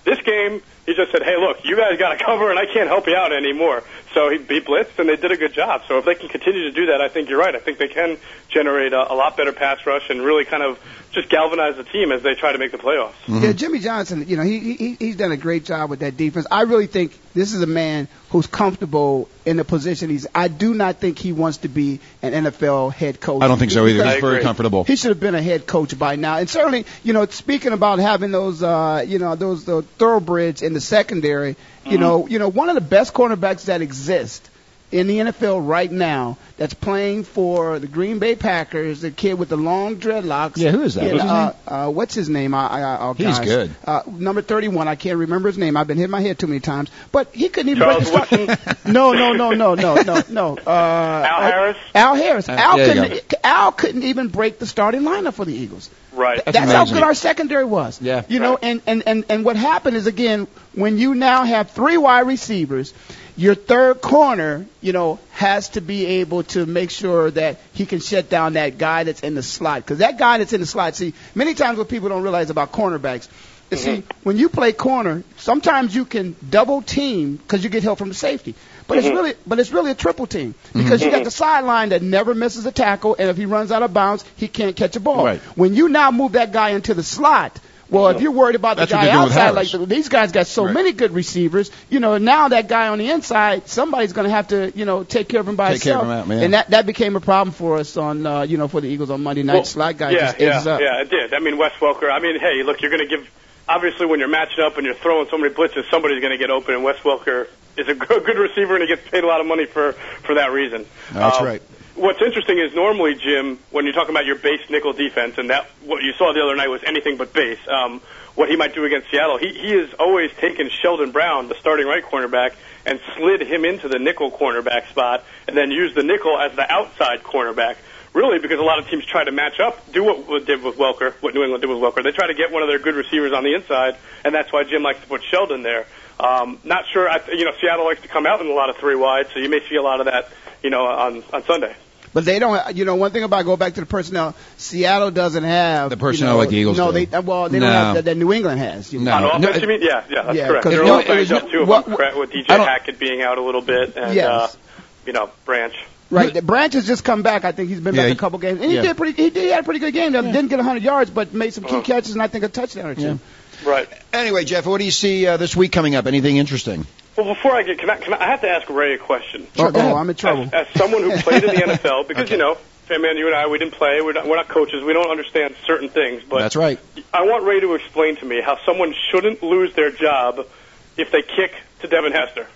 This game, he just said, "Hey, look, you guys got to cover, and I can't help you out anymore." So he, he blitzed, and they did a good job. So if they can continue to do that, I think you're right. I think they can generate a, a lot better pass rush and really kind of just galvanize the team as they try to make the playoffs. Yeah, Jimmy Johnson, you know, he, he he's done a great job with that defense. I really think this is a man who's comfortable in the position he's. I do not think he wants to be an NFL head coach. I don't think so either. He's very comfortable. He should have been a head coach by now. And certainly, you know, speaking about having those, uh, you know, those the thoroughbreds in the secondary, you know, you know, one of the best cornerbacks that exist in the NFL right now that's playing for the Green Bay Packers, the kid with the long dreadlocks. Yeah, who is that? Yeah, What's his uh, uh, what's his name? I, I, I, He's guys. good. Uh, number 31. I can't remember his name. I've been hitting my head too many times. But he couldn't even Charles break the start. no, no, no, no, no, no, no. Uh, Al Harris? Al Harris. Uh, Al there couldn't. Al couldn't even break the starting lineup for the Eagles. Right. That's, how good our secondary was. Yeah. You know, and, and, and, and what happened is again, when you now have three wide receivers, your third corner, you know, has to be able to make sure that he can shut down that guy that's in the slot. Because that guy that's in the slot, see, many times what people don't realize about cornerbacks, you see, mm-hmm. when you play corner, sometimes you can double team because you get help from the safety. But it's mm-hmm. really, but it's really a triple team mm-hmm. because you got mm-hmm. the sideline that never misses a tackle, and if he runs out of bounds, he can't catch a ball. Right. When you now move that guy into the slot, well, if you're worried about the That's guy they're doing with outside, like these guys got so Right. many good receivers, you know, now that guy on the inside, somebody's going to have to, you know, take care of him by Take care of himself. him out, man. And that that became a problem for us on, uh, you know, for the Eagles on Monday night. Well, slot guy yeah, just yeah, up. yeah, it did. I mean, Wes Welker. I mean, hey, look, you're going to give. Obviously, when you're matching up and you're throwing so many blitzes, somebody's going to get open, and Wes Welker is a good receiver, and he gets paid a lot of money for for that reason. That's Um, right. What's interesting is normally, Jim, when you're talking about your base nickel defense, and that what you saw the other night was anything but base. Um, what he might do against Seattle, he he has always taken Sheldon Brown, the starting right cornerback, and slid him into the nickel cornerback spot, and then used the nickel as the outside cornerback. Really, because a lot of teams try to match up, do what what did with Welker, what New England did with Welker. They try to get one of their good receivers on the inside, and that's why Jim likes to put Sheldon there. Um, not sure. I, you know, Seattle likes to come out in a lot of three wide, so you may see a lot of that. You know, on on Sunday. But they don't. You know, one thing about go back to the personnel. Seattle doesn't have The personnel you know, like the Eagles No, do. they well they No. don't have that, that New England has. You know. on offense, you mean? Yeah, yeah, that's Yeah, correct. 'cause They're no, all it banged up no- too. what- With with DJ Hackett being out a little bit, and Yes. uh, you know, Branch. Right, the Branch has just come back. I think he's been Yeah, back he- a couple games, and he yeah. did pretty. He, did, he had a pretty good game. Didn't get 100 yards, but made some key Uh-huh. catches and I think a touchdown or two. Right. Anyway, Jeff, what do you see uh, this week coming up? Anything interesting? Well, before I get, can I, can I, I have to ask Ray a question. Sure, go ahead. I'm in trouble. As, as someone who played in the NFL, because you know, Fan Man, you and I, we didn't play. We're not, we're not coaches. We don't understand certain things. But That's right. I want Ray to explain to me how someone shouldn't lose their job if they kick to Devin Hester.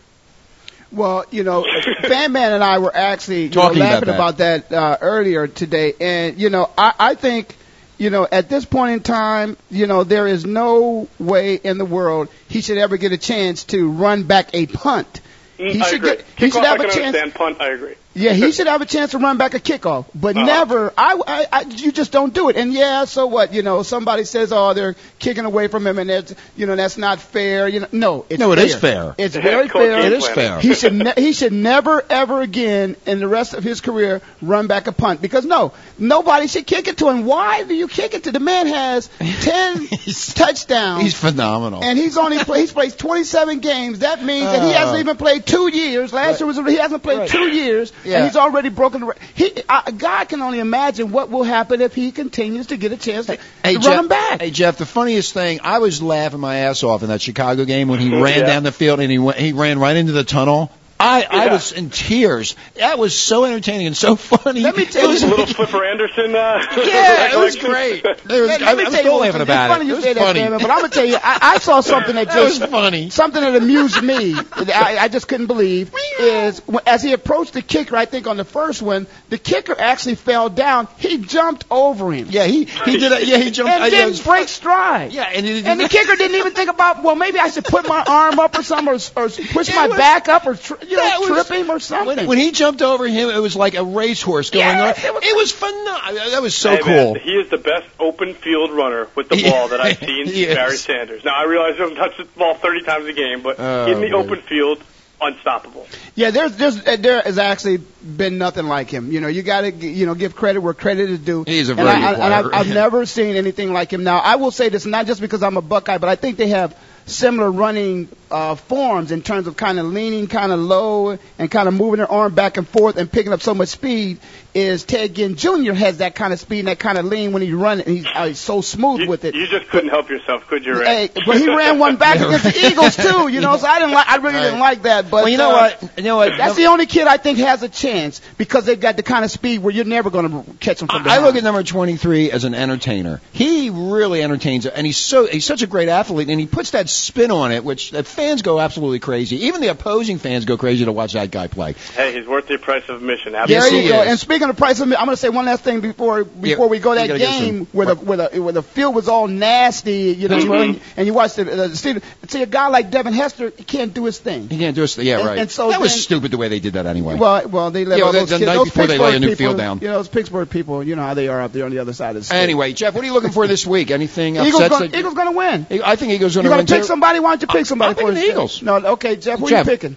Well, you know, Fan Man and I were actually you know, Talking about laughing that. about that, uh, earlier today, and you know, I, I think, you know, at this point in time, you know, there is no way in the world he should ever get a chance to run back a punt. He Mm, I should agree. get, he should Kickoff, have I a can chance. understand. Punt, I agree. Yeah, he should have a chance to run back a kickoff, but Uh-huh. never. I, I, I, you just don't do it. And yeah, so what? You know, somebody says, oh, they're kicking away from him, and that's, you know, that's not fair. You know, no, it's No, it fair. is fair. It's The very head fair. It is fair. He should, ne- he should never, ever again in the rest of his career run back a punt because no, nobody should kick it to him. Why do you kick it to? The man has ten touchdowns. He's phenomenal. And he's only play, he's played 27 games. That means that he hasn't even played two years. Last year was he hasn't played Right. two years, Yeah. and he's already broken the. re- He uh, God can only imagine what will happen if he continues to get a chance to, Hey, to Jeff, run him back. Hey Jeff, the funniest thing, I was laughing my ass off in that Chicago game when he ran Yeah. down the field and he went, he ran right into the tunnel. I, I was in tears. That was so entertaining and so funny. Let me tell It was- you- Little Flipper Anderson. Uh, Yeah, it was great. There was- Let- I, let me I'm tell still you, laughing it's about funny it. you It was say that, funny. Damon, but I'm gonna tell you, I, I saw something that That was just funny. something that amused me. I, I just couldn't believe is as he approached the kicker. I think on the first one, the kicker actually fell down. He jumped over him. Yeah, he he did. A, yeah, he jumped. and uh, didn't was- break stride. Yeah, and, it, And the kicker didn't even think about, well, maybe I should put my arm up or something, or, or push my was- back up, or tr- you know, was- trip him or something. when, when he jumped over him, it was like a racehorse going Yeah, on. it was- It was phenomenal. That was so Hey, cool. Man, he is the best open field runner with the ball that I've seen he Barry is. Sanders. Now I realize he doesn't touch the ball 30 times a game, but Oh, in the man. open field, unstoppable. Yeah, there's, there's, uh, there has actually been nothing like him. You know, you got to, you know, give credit where credit is due. He's a and very I, good I, and I've. I've never seen anything like him. Now, I will say this not just because I'm a Buckeye, but I think they have similar running uh, forms in terms of kind of leaning kind of low and kind of moving their arm back and forth and picking up so much speed. Is Ted Ginn Jr. has that kind of speed and that kind of lean when he runs, and he's, uh, he's so smooth You, with it. you just couldn't help yourself, could you, Ray? Hey, but he ran one back against the Eagles too, you know. So I didn't like. I really didn't like that. But Well, you know uh, what? You know what? That's the only kid I think has a chance because they've got the kind of speed where you're never going to catch him from behind. I look at number 23 as an entertainer. He really entertains, and he's so he's such a great athlete, and he puts that spin on it, which that fans go absolutely crazy. Even the opposing fans go crazy to watch that guy play. Hey, he's worth the price of admission. There you go. And speaking of price, of, admission, I'm going to say one last thing before before Yeah, we go you that game some- where the where the where the field was all nasty, you know, Mhm. and you watch the, the Steelers. See a guy like Devin Hester, he can't do his thing. He can't do it. Yeah, right. and so that was stupid the way they did that anyway. Well, well, they let Yeah, all those the kids, night those before they lay a Pittsburgh new people, field down. You know, those Pittsburgh people, you know how they are up there on the other side of the state. anyway, Jeff, what are you looking for this week? Anything Eagles upsets? gonna, Eagles gonna win. I think Eagles You going to win. You gonna pick somebody? Why don't you pick somebody I'm for picking the Eagles. No, okay, Jeff, who Jeff. you picking?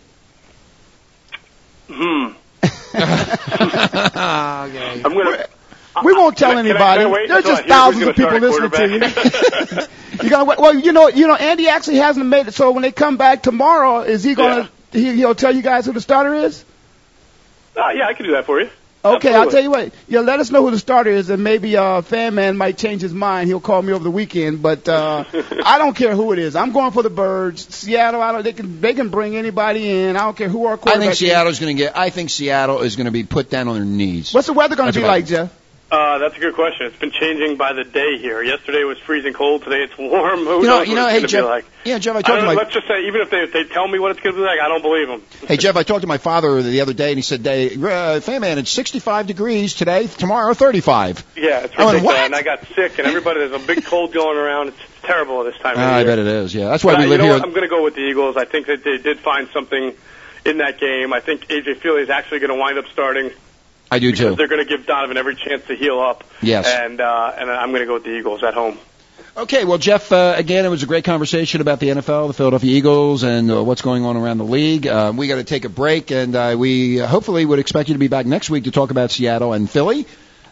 Hmm. okay. I'm gonna. We won't tell Can I- can I- anybody. can I There's just thousands of people listening to you. at quarterback? you gotta wait. Well, you know, you know, Andy actually hasn't made it. So when they come back tomorrow, is he gonna? He, he'll tell you guys who the starter is. Uh, yeah, I can do that for you. Okay, I'll tell you what. Yeah, let us know who the starter is, and maybe uh, Fan Man might change his mind. He'll call me over the weekend, but uh, I don't care who it is. I'm going for the Birds. Seattle, I don't. They can they can bring anybody in. I don't care who our quarterback. I think is. Seattle's going to get. I think Seattle is going to be put down on their knees. What's the weather going to be like. Jeff? Uh, that's a good question. It's been changing by the day here. Yesterday was freezing cold. Today it's warm. Who You know- knows you what it's hey, going to Jeff- be like? yeah, Jeff, I I talked don't to my- Let's just say, even if they, if they tell me what it's going to be like, I don't believe them. Hey Jeff, I talked to my father the other day, and he said, "Hey, uh, fan man, it's 65 degrees today. Tomorrow, 35." Yeah, it's I went, ridiculous. And I got sick, and everybody there's a big cold going around. It's terrible at this time of Ah, I bet it is. Yeah, that's why But, we uh, live you know here. What? I'm going to go with the Eagles. I think that they did find something in that game. I think AJ Feeley is actually going to wind up starting I do because too. they're going to give Donovan every chance to heal up. Yes. And uh, and I'm going to go with the Eagles at home. Okay, well, Jeff, uh, again, it was a great conversation about the NFL, the Philadelphia Eagles, and uh, what's going on around the league. Uh, we got to take a break, and uh, we uh, hopefully would expect you to be back next week to talk about Seattle and Philly.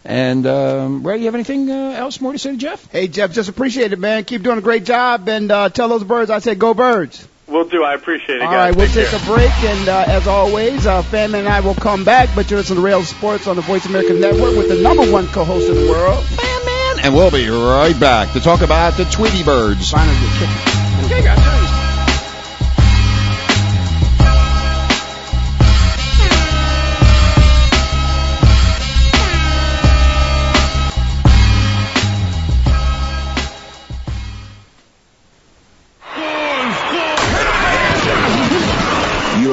And um, Ray, you have anything uh, else more to say to Jeff? Hey, Jeff, just appreciate it, man. Keep doing a great job, and uh, tell those birds I said go birds. We'll do. I appreciate it, All guys. right, we'll Take take a break, and uh, as always, uh, Fan and I will come back. But you're listening to Rail Sports on the Voice America Network with the number one co-host in the world. And we'll be right back to talk about the Tweety Birds. Okay,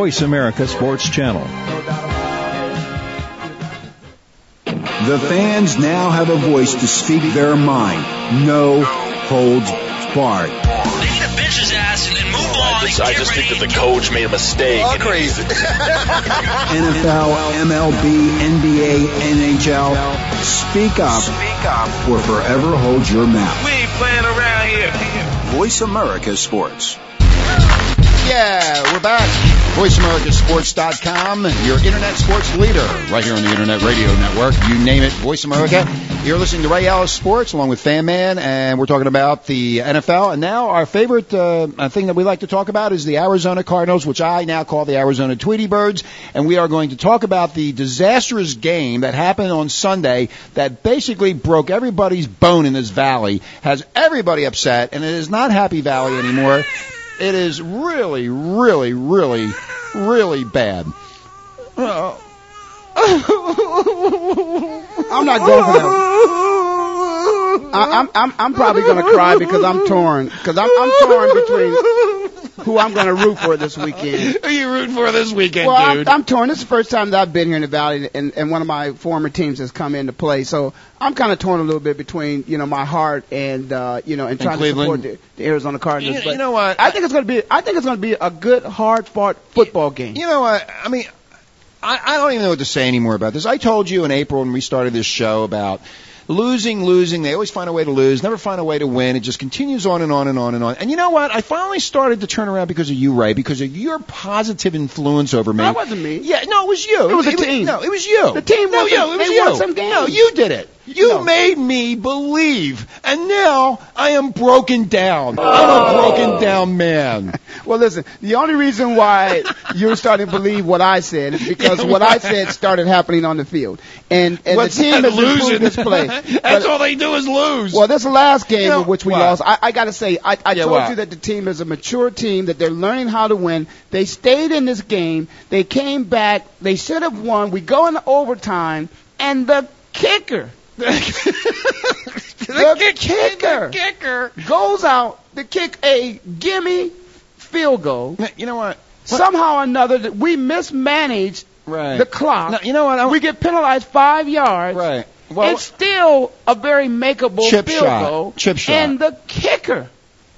Voice America Sports Channel. The fans now have a voice to speak their mind. No holds barred. They need to ass and, and move on. and I just think that the coach made a mistake. All crazy. NFL, MLB, NBA, NHL. Speak up Speak up. or forever hold your mouth. We ain't playing around here. Voice America Sports. Yeah, we're back. VoiceAmericaSports.com, your internet sports leader, right here on the Internet Radio Network. You name it, Voice America. You're listening to Ray Ellis Sports along with Fan Man, and we're talking about the NFL. And now our favorite uh, thing that we like to talk about is the Arizona Cardinals, which I now call the Arizona Tweety Birds. And we are going to talk about the disastrous game that happened on Sunday that basically broke everybody's bone in this valley, has everybody upset, and it is not Happy Valley anymore. It is really, really, really, really bad. Uh, I'm not going for that. I, I'm I'm I'm probably gonna cry because I'm torn because I'm I'm torn between who I'm gonna root for this weekend. Who you rooting for this weekend, Well, I'm. I'm torn. This is the first time that I've been here in the Valley, and, and one of my former teams has come into play. So I'm kind of torn a little bit between, you know, my heart and, uh, you know, and trying to support the, the Arizona Cardinals. You- but you know what? I think it's going to be. I think it's going to be a good, hard-fought football game. You know what? I mean, I, I don't even know what to say anymore about this. I told you in April when we started this show about losing, losing. They always find a way to lose, never find a way to win. It just continues on and on and on and on. And you know what? I finally started to turn around because of you, Ray, because of your positive influence over me. That wasn't me. Yeah, no, it was you. It was a team. no, it was you. The team no, you. It was you. some games. No, you did it. You No. made me believe, and now I am broken down. I'm a oh. broken down man. Well, listen, the only reason why you're starting to believe what I said is because what I said started happening on the field. And, and the team improved losing? its play. That's But- all they do is lose. Well, this last game You know, in which we lost, I, I got to say, I, I Yeah, told you that the team is a mature team, that they're learning how to win. They stayed in this game. They came back. They should have won. We go into overtime, and the kicker, the, kicker, kicker goes out to kick a gimme field goal. You know what? Somehow or another, we mismanaged Right. the clock. No, you know what? I- we get penalized five yards. Right. Well, it's still a very makeable Chip field shot. goal. Chip shot. And the kicker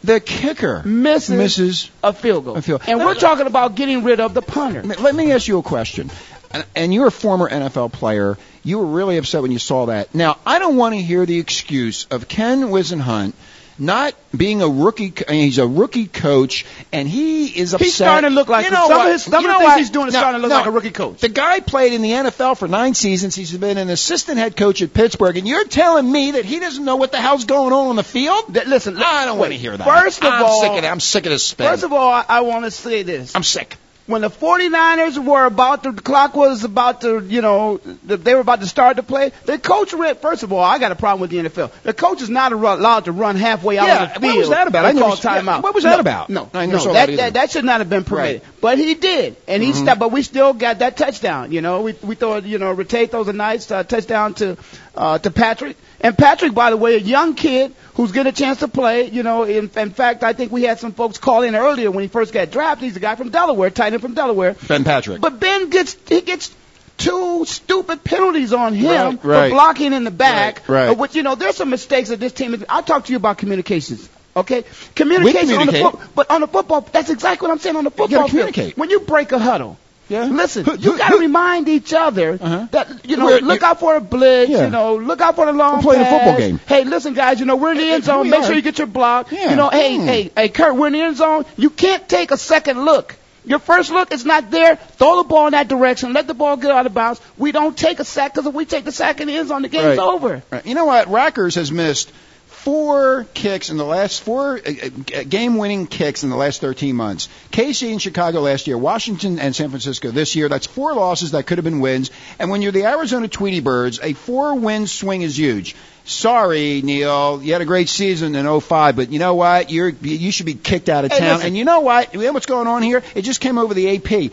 the kicker misses, misses a field goal. a field. And Let we're talking about getting rid of the punter. Let me ask you a question. And- And you're a former NFL player. You were really upset when you saw that. Now, I don't want to hear the excuse of Ken Whisenhunt not being a rookie. I mean, he's a rookie coach, and he is upset. He's starting to look like you know some what? of his some You of know the things what? he's doing is No, starting to look no. like a rookie coach. The guy played in the NFL for nine seasons. He's been an assistant head coach at Pittsburgh, and you're telling me that he doesn't know what the hell's going on on the field? That- listen, I don't want to hear that. First of I'm all- sick of. I'm sick of this spin. First of all, I, I want to say this. I'm sick. When the 49ers were about to, the clock was about to, you know, they were about to start to play, the coach read, first of all, I got a problem with the NFL. The coach is not allowed to run halfway out Yeah, on the field. what was that about? I call never- yeah, timeout. what was that No, about? No, no, saw that, that that, that should not have been permitted. Right. But he did. And he Mhm. stopped, but we still got that touchdown. You know, we, we thought, you know, Ratate throws a nice uh, touchdown to, uh, to Patrick. And Patrick, by the way, a young kid who's getting a chance to play. You know, in, in fact, I think we had some folks call in earlier when he first got drafted. He's a guy from Delaware, tight end from Delaware. Ben Patrick. But Ben gets he gets two stupid penalties on him Right, right. for blocking in the back. Right, right. uh, Which you know, there's some mistakes that this team. is I'll talk to you about communications. Okay, communication on the foot, but on the football, that's exactly what I'm saying on the football field. communicate. When you break a huddle, Yeah. listen, you got to remind each other Uh-huh. that you know, We're- look out for a blitz. Yeah. You know, look out for the long We're playing a football game. Hey, listen, guys, you know we're in the end zone. Make sure you get your block. Yeah. You know, hey, Mm. hey, hey, Kurt, we're in the end zone. You can't take a second look. Your first look is not there. Throw the ball in that direction. Let the ball get out of bounds. We don't take a sack because if we take the sack in the end zone, the game's Right. over. Right. You know what? Rackers has missed four kicks in the last four uh, uh, game-winning kicks in the last 13 months. KC in Chicago last year, Washington and San Francisco this year. That's four losses that could have been wins. And when you're the Arizona Tweety Birds, a four-win swing is huge. Sorry, Neil, you had a great season in 05, but you know what? You're you should be kicked out of town. listen. And you know what? You know what's going on here? It just came over the AP.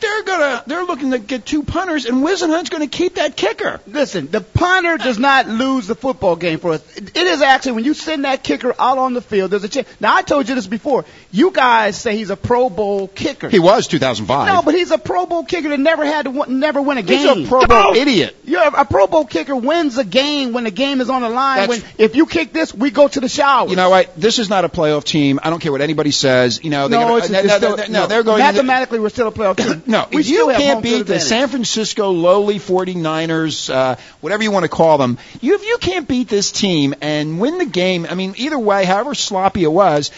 They're gonna they're looking to get two punters, and Whisenhunt's gonna keep that kicker. Listen, the punter does not lose the football game for us. It it is actually when you send that kicker out on the field, there's a chance. Now I told you this before. You guys say he's a Pro Bowl kicker. He was 2005. no, but he's a Pro Bowl kicker that never had to win, never win a game. He's a Pro Bowl idiot. You're a Pro Bowl kicker wins a game when the game is on the line. That's- when if you kick this, we go to the shower. You know what? This is not a playoff team. I don't care what anybody says. You know, they're no, gonna, uh, it's, no, it's no, still, no, no, they're going. to- mathematically. we're still a playoff team. No, if you can't beat the advantage. San Francisco lowly 49ers, uh, whatever you want to call them, you, if you can't beat this team and win the game, I mean, either way, however sloppy it was,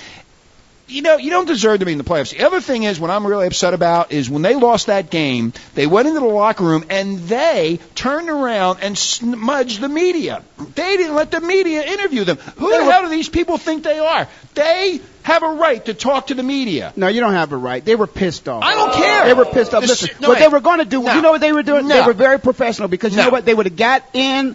you know, you don't deserve to be in the playoffs. The other thing is, what I'm really upset about is when they lost that game, they went into the locker room and they turned around and smudged the media. They didn't let the media interview them. Who the hell do these people think they are? They have a right to talk to the media. No, you don't have a right. They were pissed off. I don't care. They were pissed off. Listen, no, what they were going to do, No. you know what they were doing? They were very professional because you No. know what? They would have got in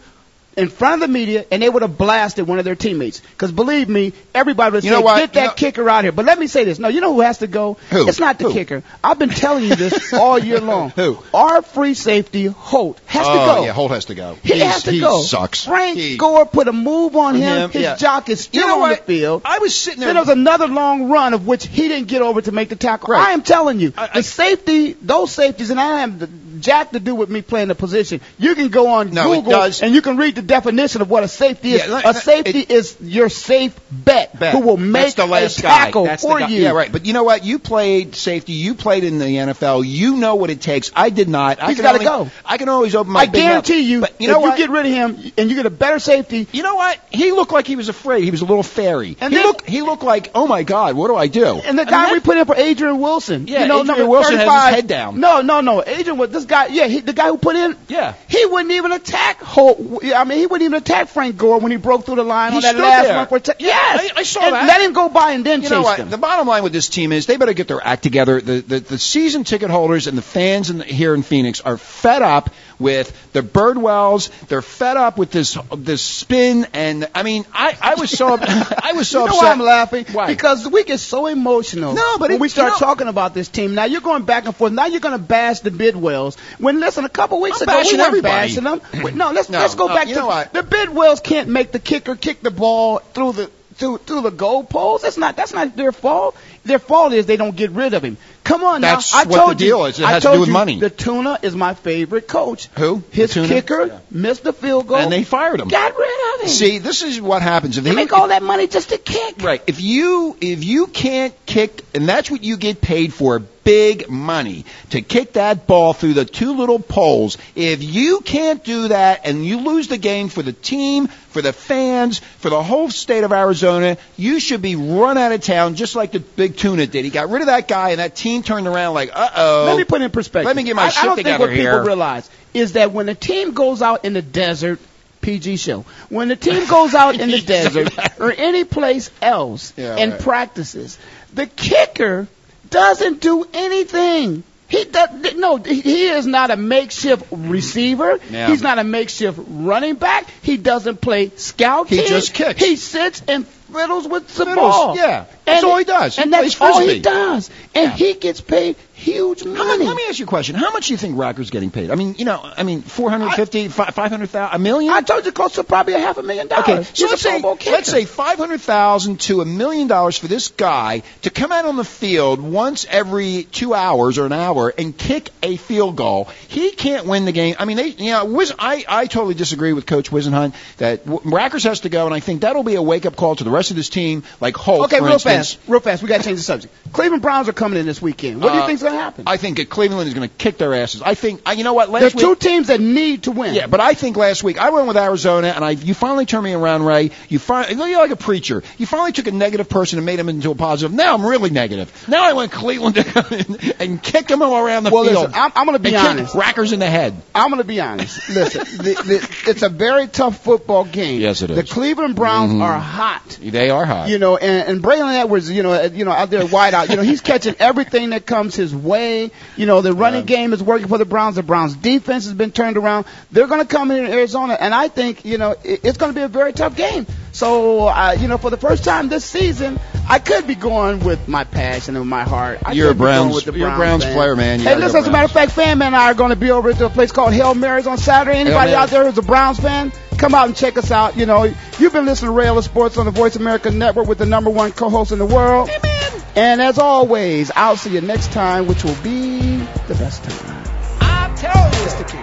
in front of the media and they would have blasted one of their teammates. Because believe me, everybody would You say? "Get that You know- kicker out here." But let me say this: No, you know who has to go? Who? It's not the Who? kicker. I've been telling you this all year long. Who? Our free safety Holt has oh, to go. yeah, Holt has to go. He He's- has to he go. sucks. Frank He- Gore put a move on him. Him, His yeah. jock is still You know on what? the field. I was sitting there. Then there was another long run of which he didn't get over to make the tackle. Right. I am telling you, I- I- the safety, those safeties, and I am the jack to do with me playing the position. You can go on No, Google and you can read the definition of what a safety is. Yeah, a uh, safety it- is your safe bet, Bet. who will make the last a guy. tackle That's for guy. you. Yeah, right. But you know what? You played safety. You played in the NFL. You know what it takes. I did not. I He's can gotta go. I can always open my. I guarantee you, But you know if what? you get rid of him and you get a better safety, You know what? He looked like he was afraid. He was a little fairy. And he then- looked. He looked like, oh my God, what do I do? And the I mean, guy we put in for Adrian Wilson. Yeah, you know, Adrian Wilson has his head down. No, no, no. Adrian this guy, yeah, he, the guy who put in, Yeah. he wouldn't even attack. Ho- I mean, he wouldn't even attack Frank Gore when he broke through the line He on that last there. t- yes, I- I saw and that. Let him go by and then You chase know what? him. The bottom line with this team is they better get their act together. The the, the season ticket holders and the fans in the, here in Phoenix are fed up with the Bidwells. They're fed up with this this spin. And I mean, I I was so I was so you know upset. why I'm laughing? Why? Because we get so emotional No, but when it- we start you know- talking about this team. Now you're going back and forth. Now you're going to bash the Bidwells. When listen, a couple weeks I'm ago we weren't everybody. bashing them. No, let's No, let's go no, back you to know what? the Bidwells can't make the kicker kick the ball through the through through the goal post. That's not that's not their fault. Their fault is they don't get rid of him. Come on That's now. I what told the deal you, is. It I has to told do with you money. The tuna is my favorite coach. Who? His kicker missed the field goal. And they fired him. Got rid of him. See, this is what happens if they they make all that money just to kick. Right. If you if you can't kick, and that's what you get paid for, big money to kick that ball through the two little poles. If you can't do that, and you lose the game for the team, for the fans, for the whole state of Arizona, you should be run out of town just like the Big Tuna did. He got rid of that guy, and that team turned around like, uh oh. Let me put it in perspective. Let me get my I, shit I don't together think what here. people realize is that when a team goes out in the desert, PG show, when the team goes out in the desert or any place else Yeah, and right. practices, the kicker doesn't do anything. He does no. He is not a makeshift mm-hmm. receiver. Yeah. He's not a makeshift running back. He doesn't play scout. He team. just kicks. He sits and fiddles with the ball. yeah. That's all he does. He And that's all he does. And he gets paid huge money. Much, let me ask you a question. How much do you think Rocker's getting paid? I mean, you know, I mean, 450, 500,000, a million? I told you close to probably a half a million dollars. Okay, so He's let's say let's say five hundred thousand to a million dollars for this guy to come out on the field once every two hours or an hour and kick a field goal. He can't win the game. I mean, they, you know, Wiz, I I totally disagree with Coach Whisenhunt that w- Rackers has to go, and I think that'll be a wake up call to the rest of this team, like Holt, Okay, real instance. fast, real fast. We got to change the subject. Cleveland Browns are coming in this weekend. What do you Uh, think's going to happen? I think Cleveland is going to kick their asses. I think, I, you know what? Last There's week, two teams that need to win. Yeah, but I think last week I went with Arizona, and I you finally turned me around, Ray. You finally you're like a preacher. You finally took a negative person and made him into a positive. Now I'm really negative. Now I want Cleveland to come in and kick them all around the Well, field. listen, I'm, I'm going to be honest. Kick Rackers in the head. I'm going to be honest. Listen, the, the, it's a very tough football game. Yes, it The. Cleveland Browns Mhm. are hot. They are hot. You know, and, and Braylon Edwards, you know, you know, out there wide out, you know, he's catching everything that comes his way. You know, the running game is working for the Browns. The Browns defense has been turned around. They're going to come in Arizona, and I think, you know, it, it's going to be a very tough game. So, uh, you know, for the first time this season, I could be going with my passion and my heart. I You're a Browns- with the you're a Browns Browns fan. player, man. You Hey, listen, as a matter of fact, Fan Man and I are going to be over at a place called Hail Marys on Saturday. Anybody out there who's a Browns fan, Come out and check us out. You know, you've been listening to Rail Sports on the Voice America Network with the number one co-host in the world. Amen. And as always, I'll see you next time, which will be the best time. I tell you, it's the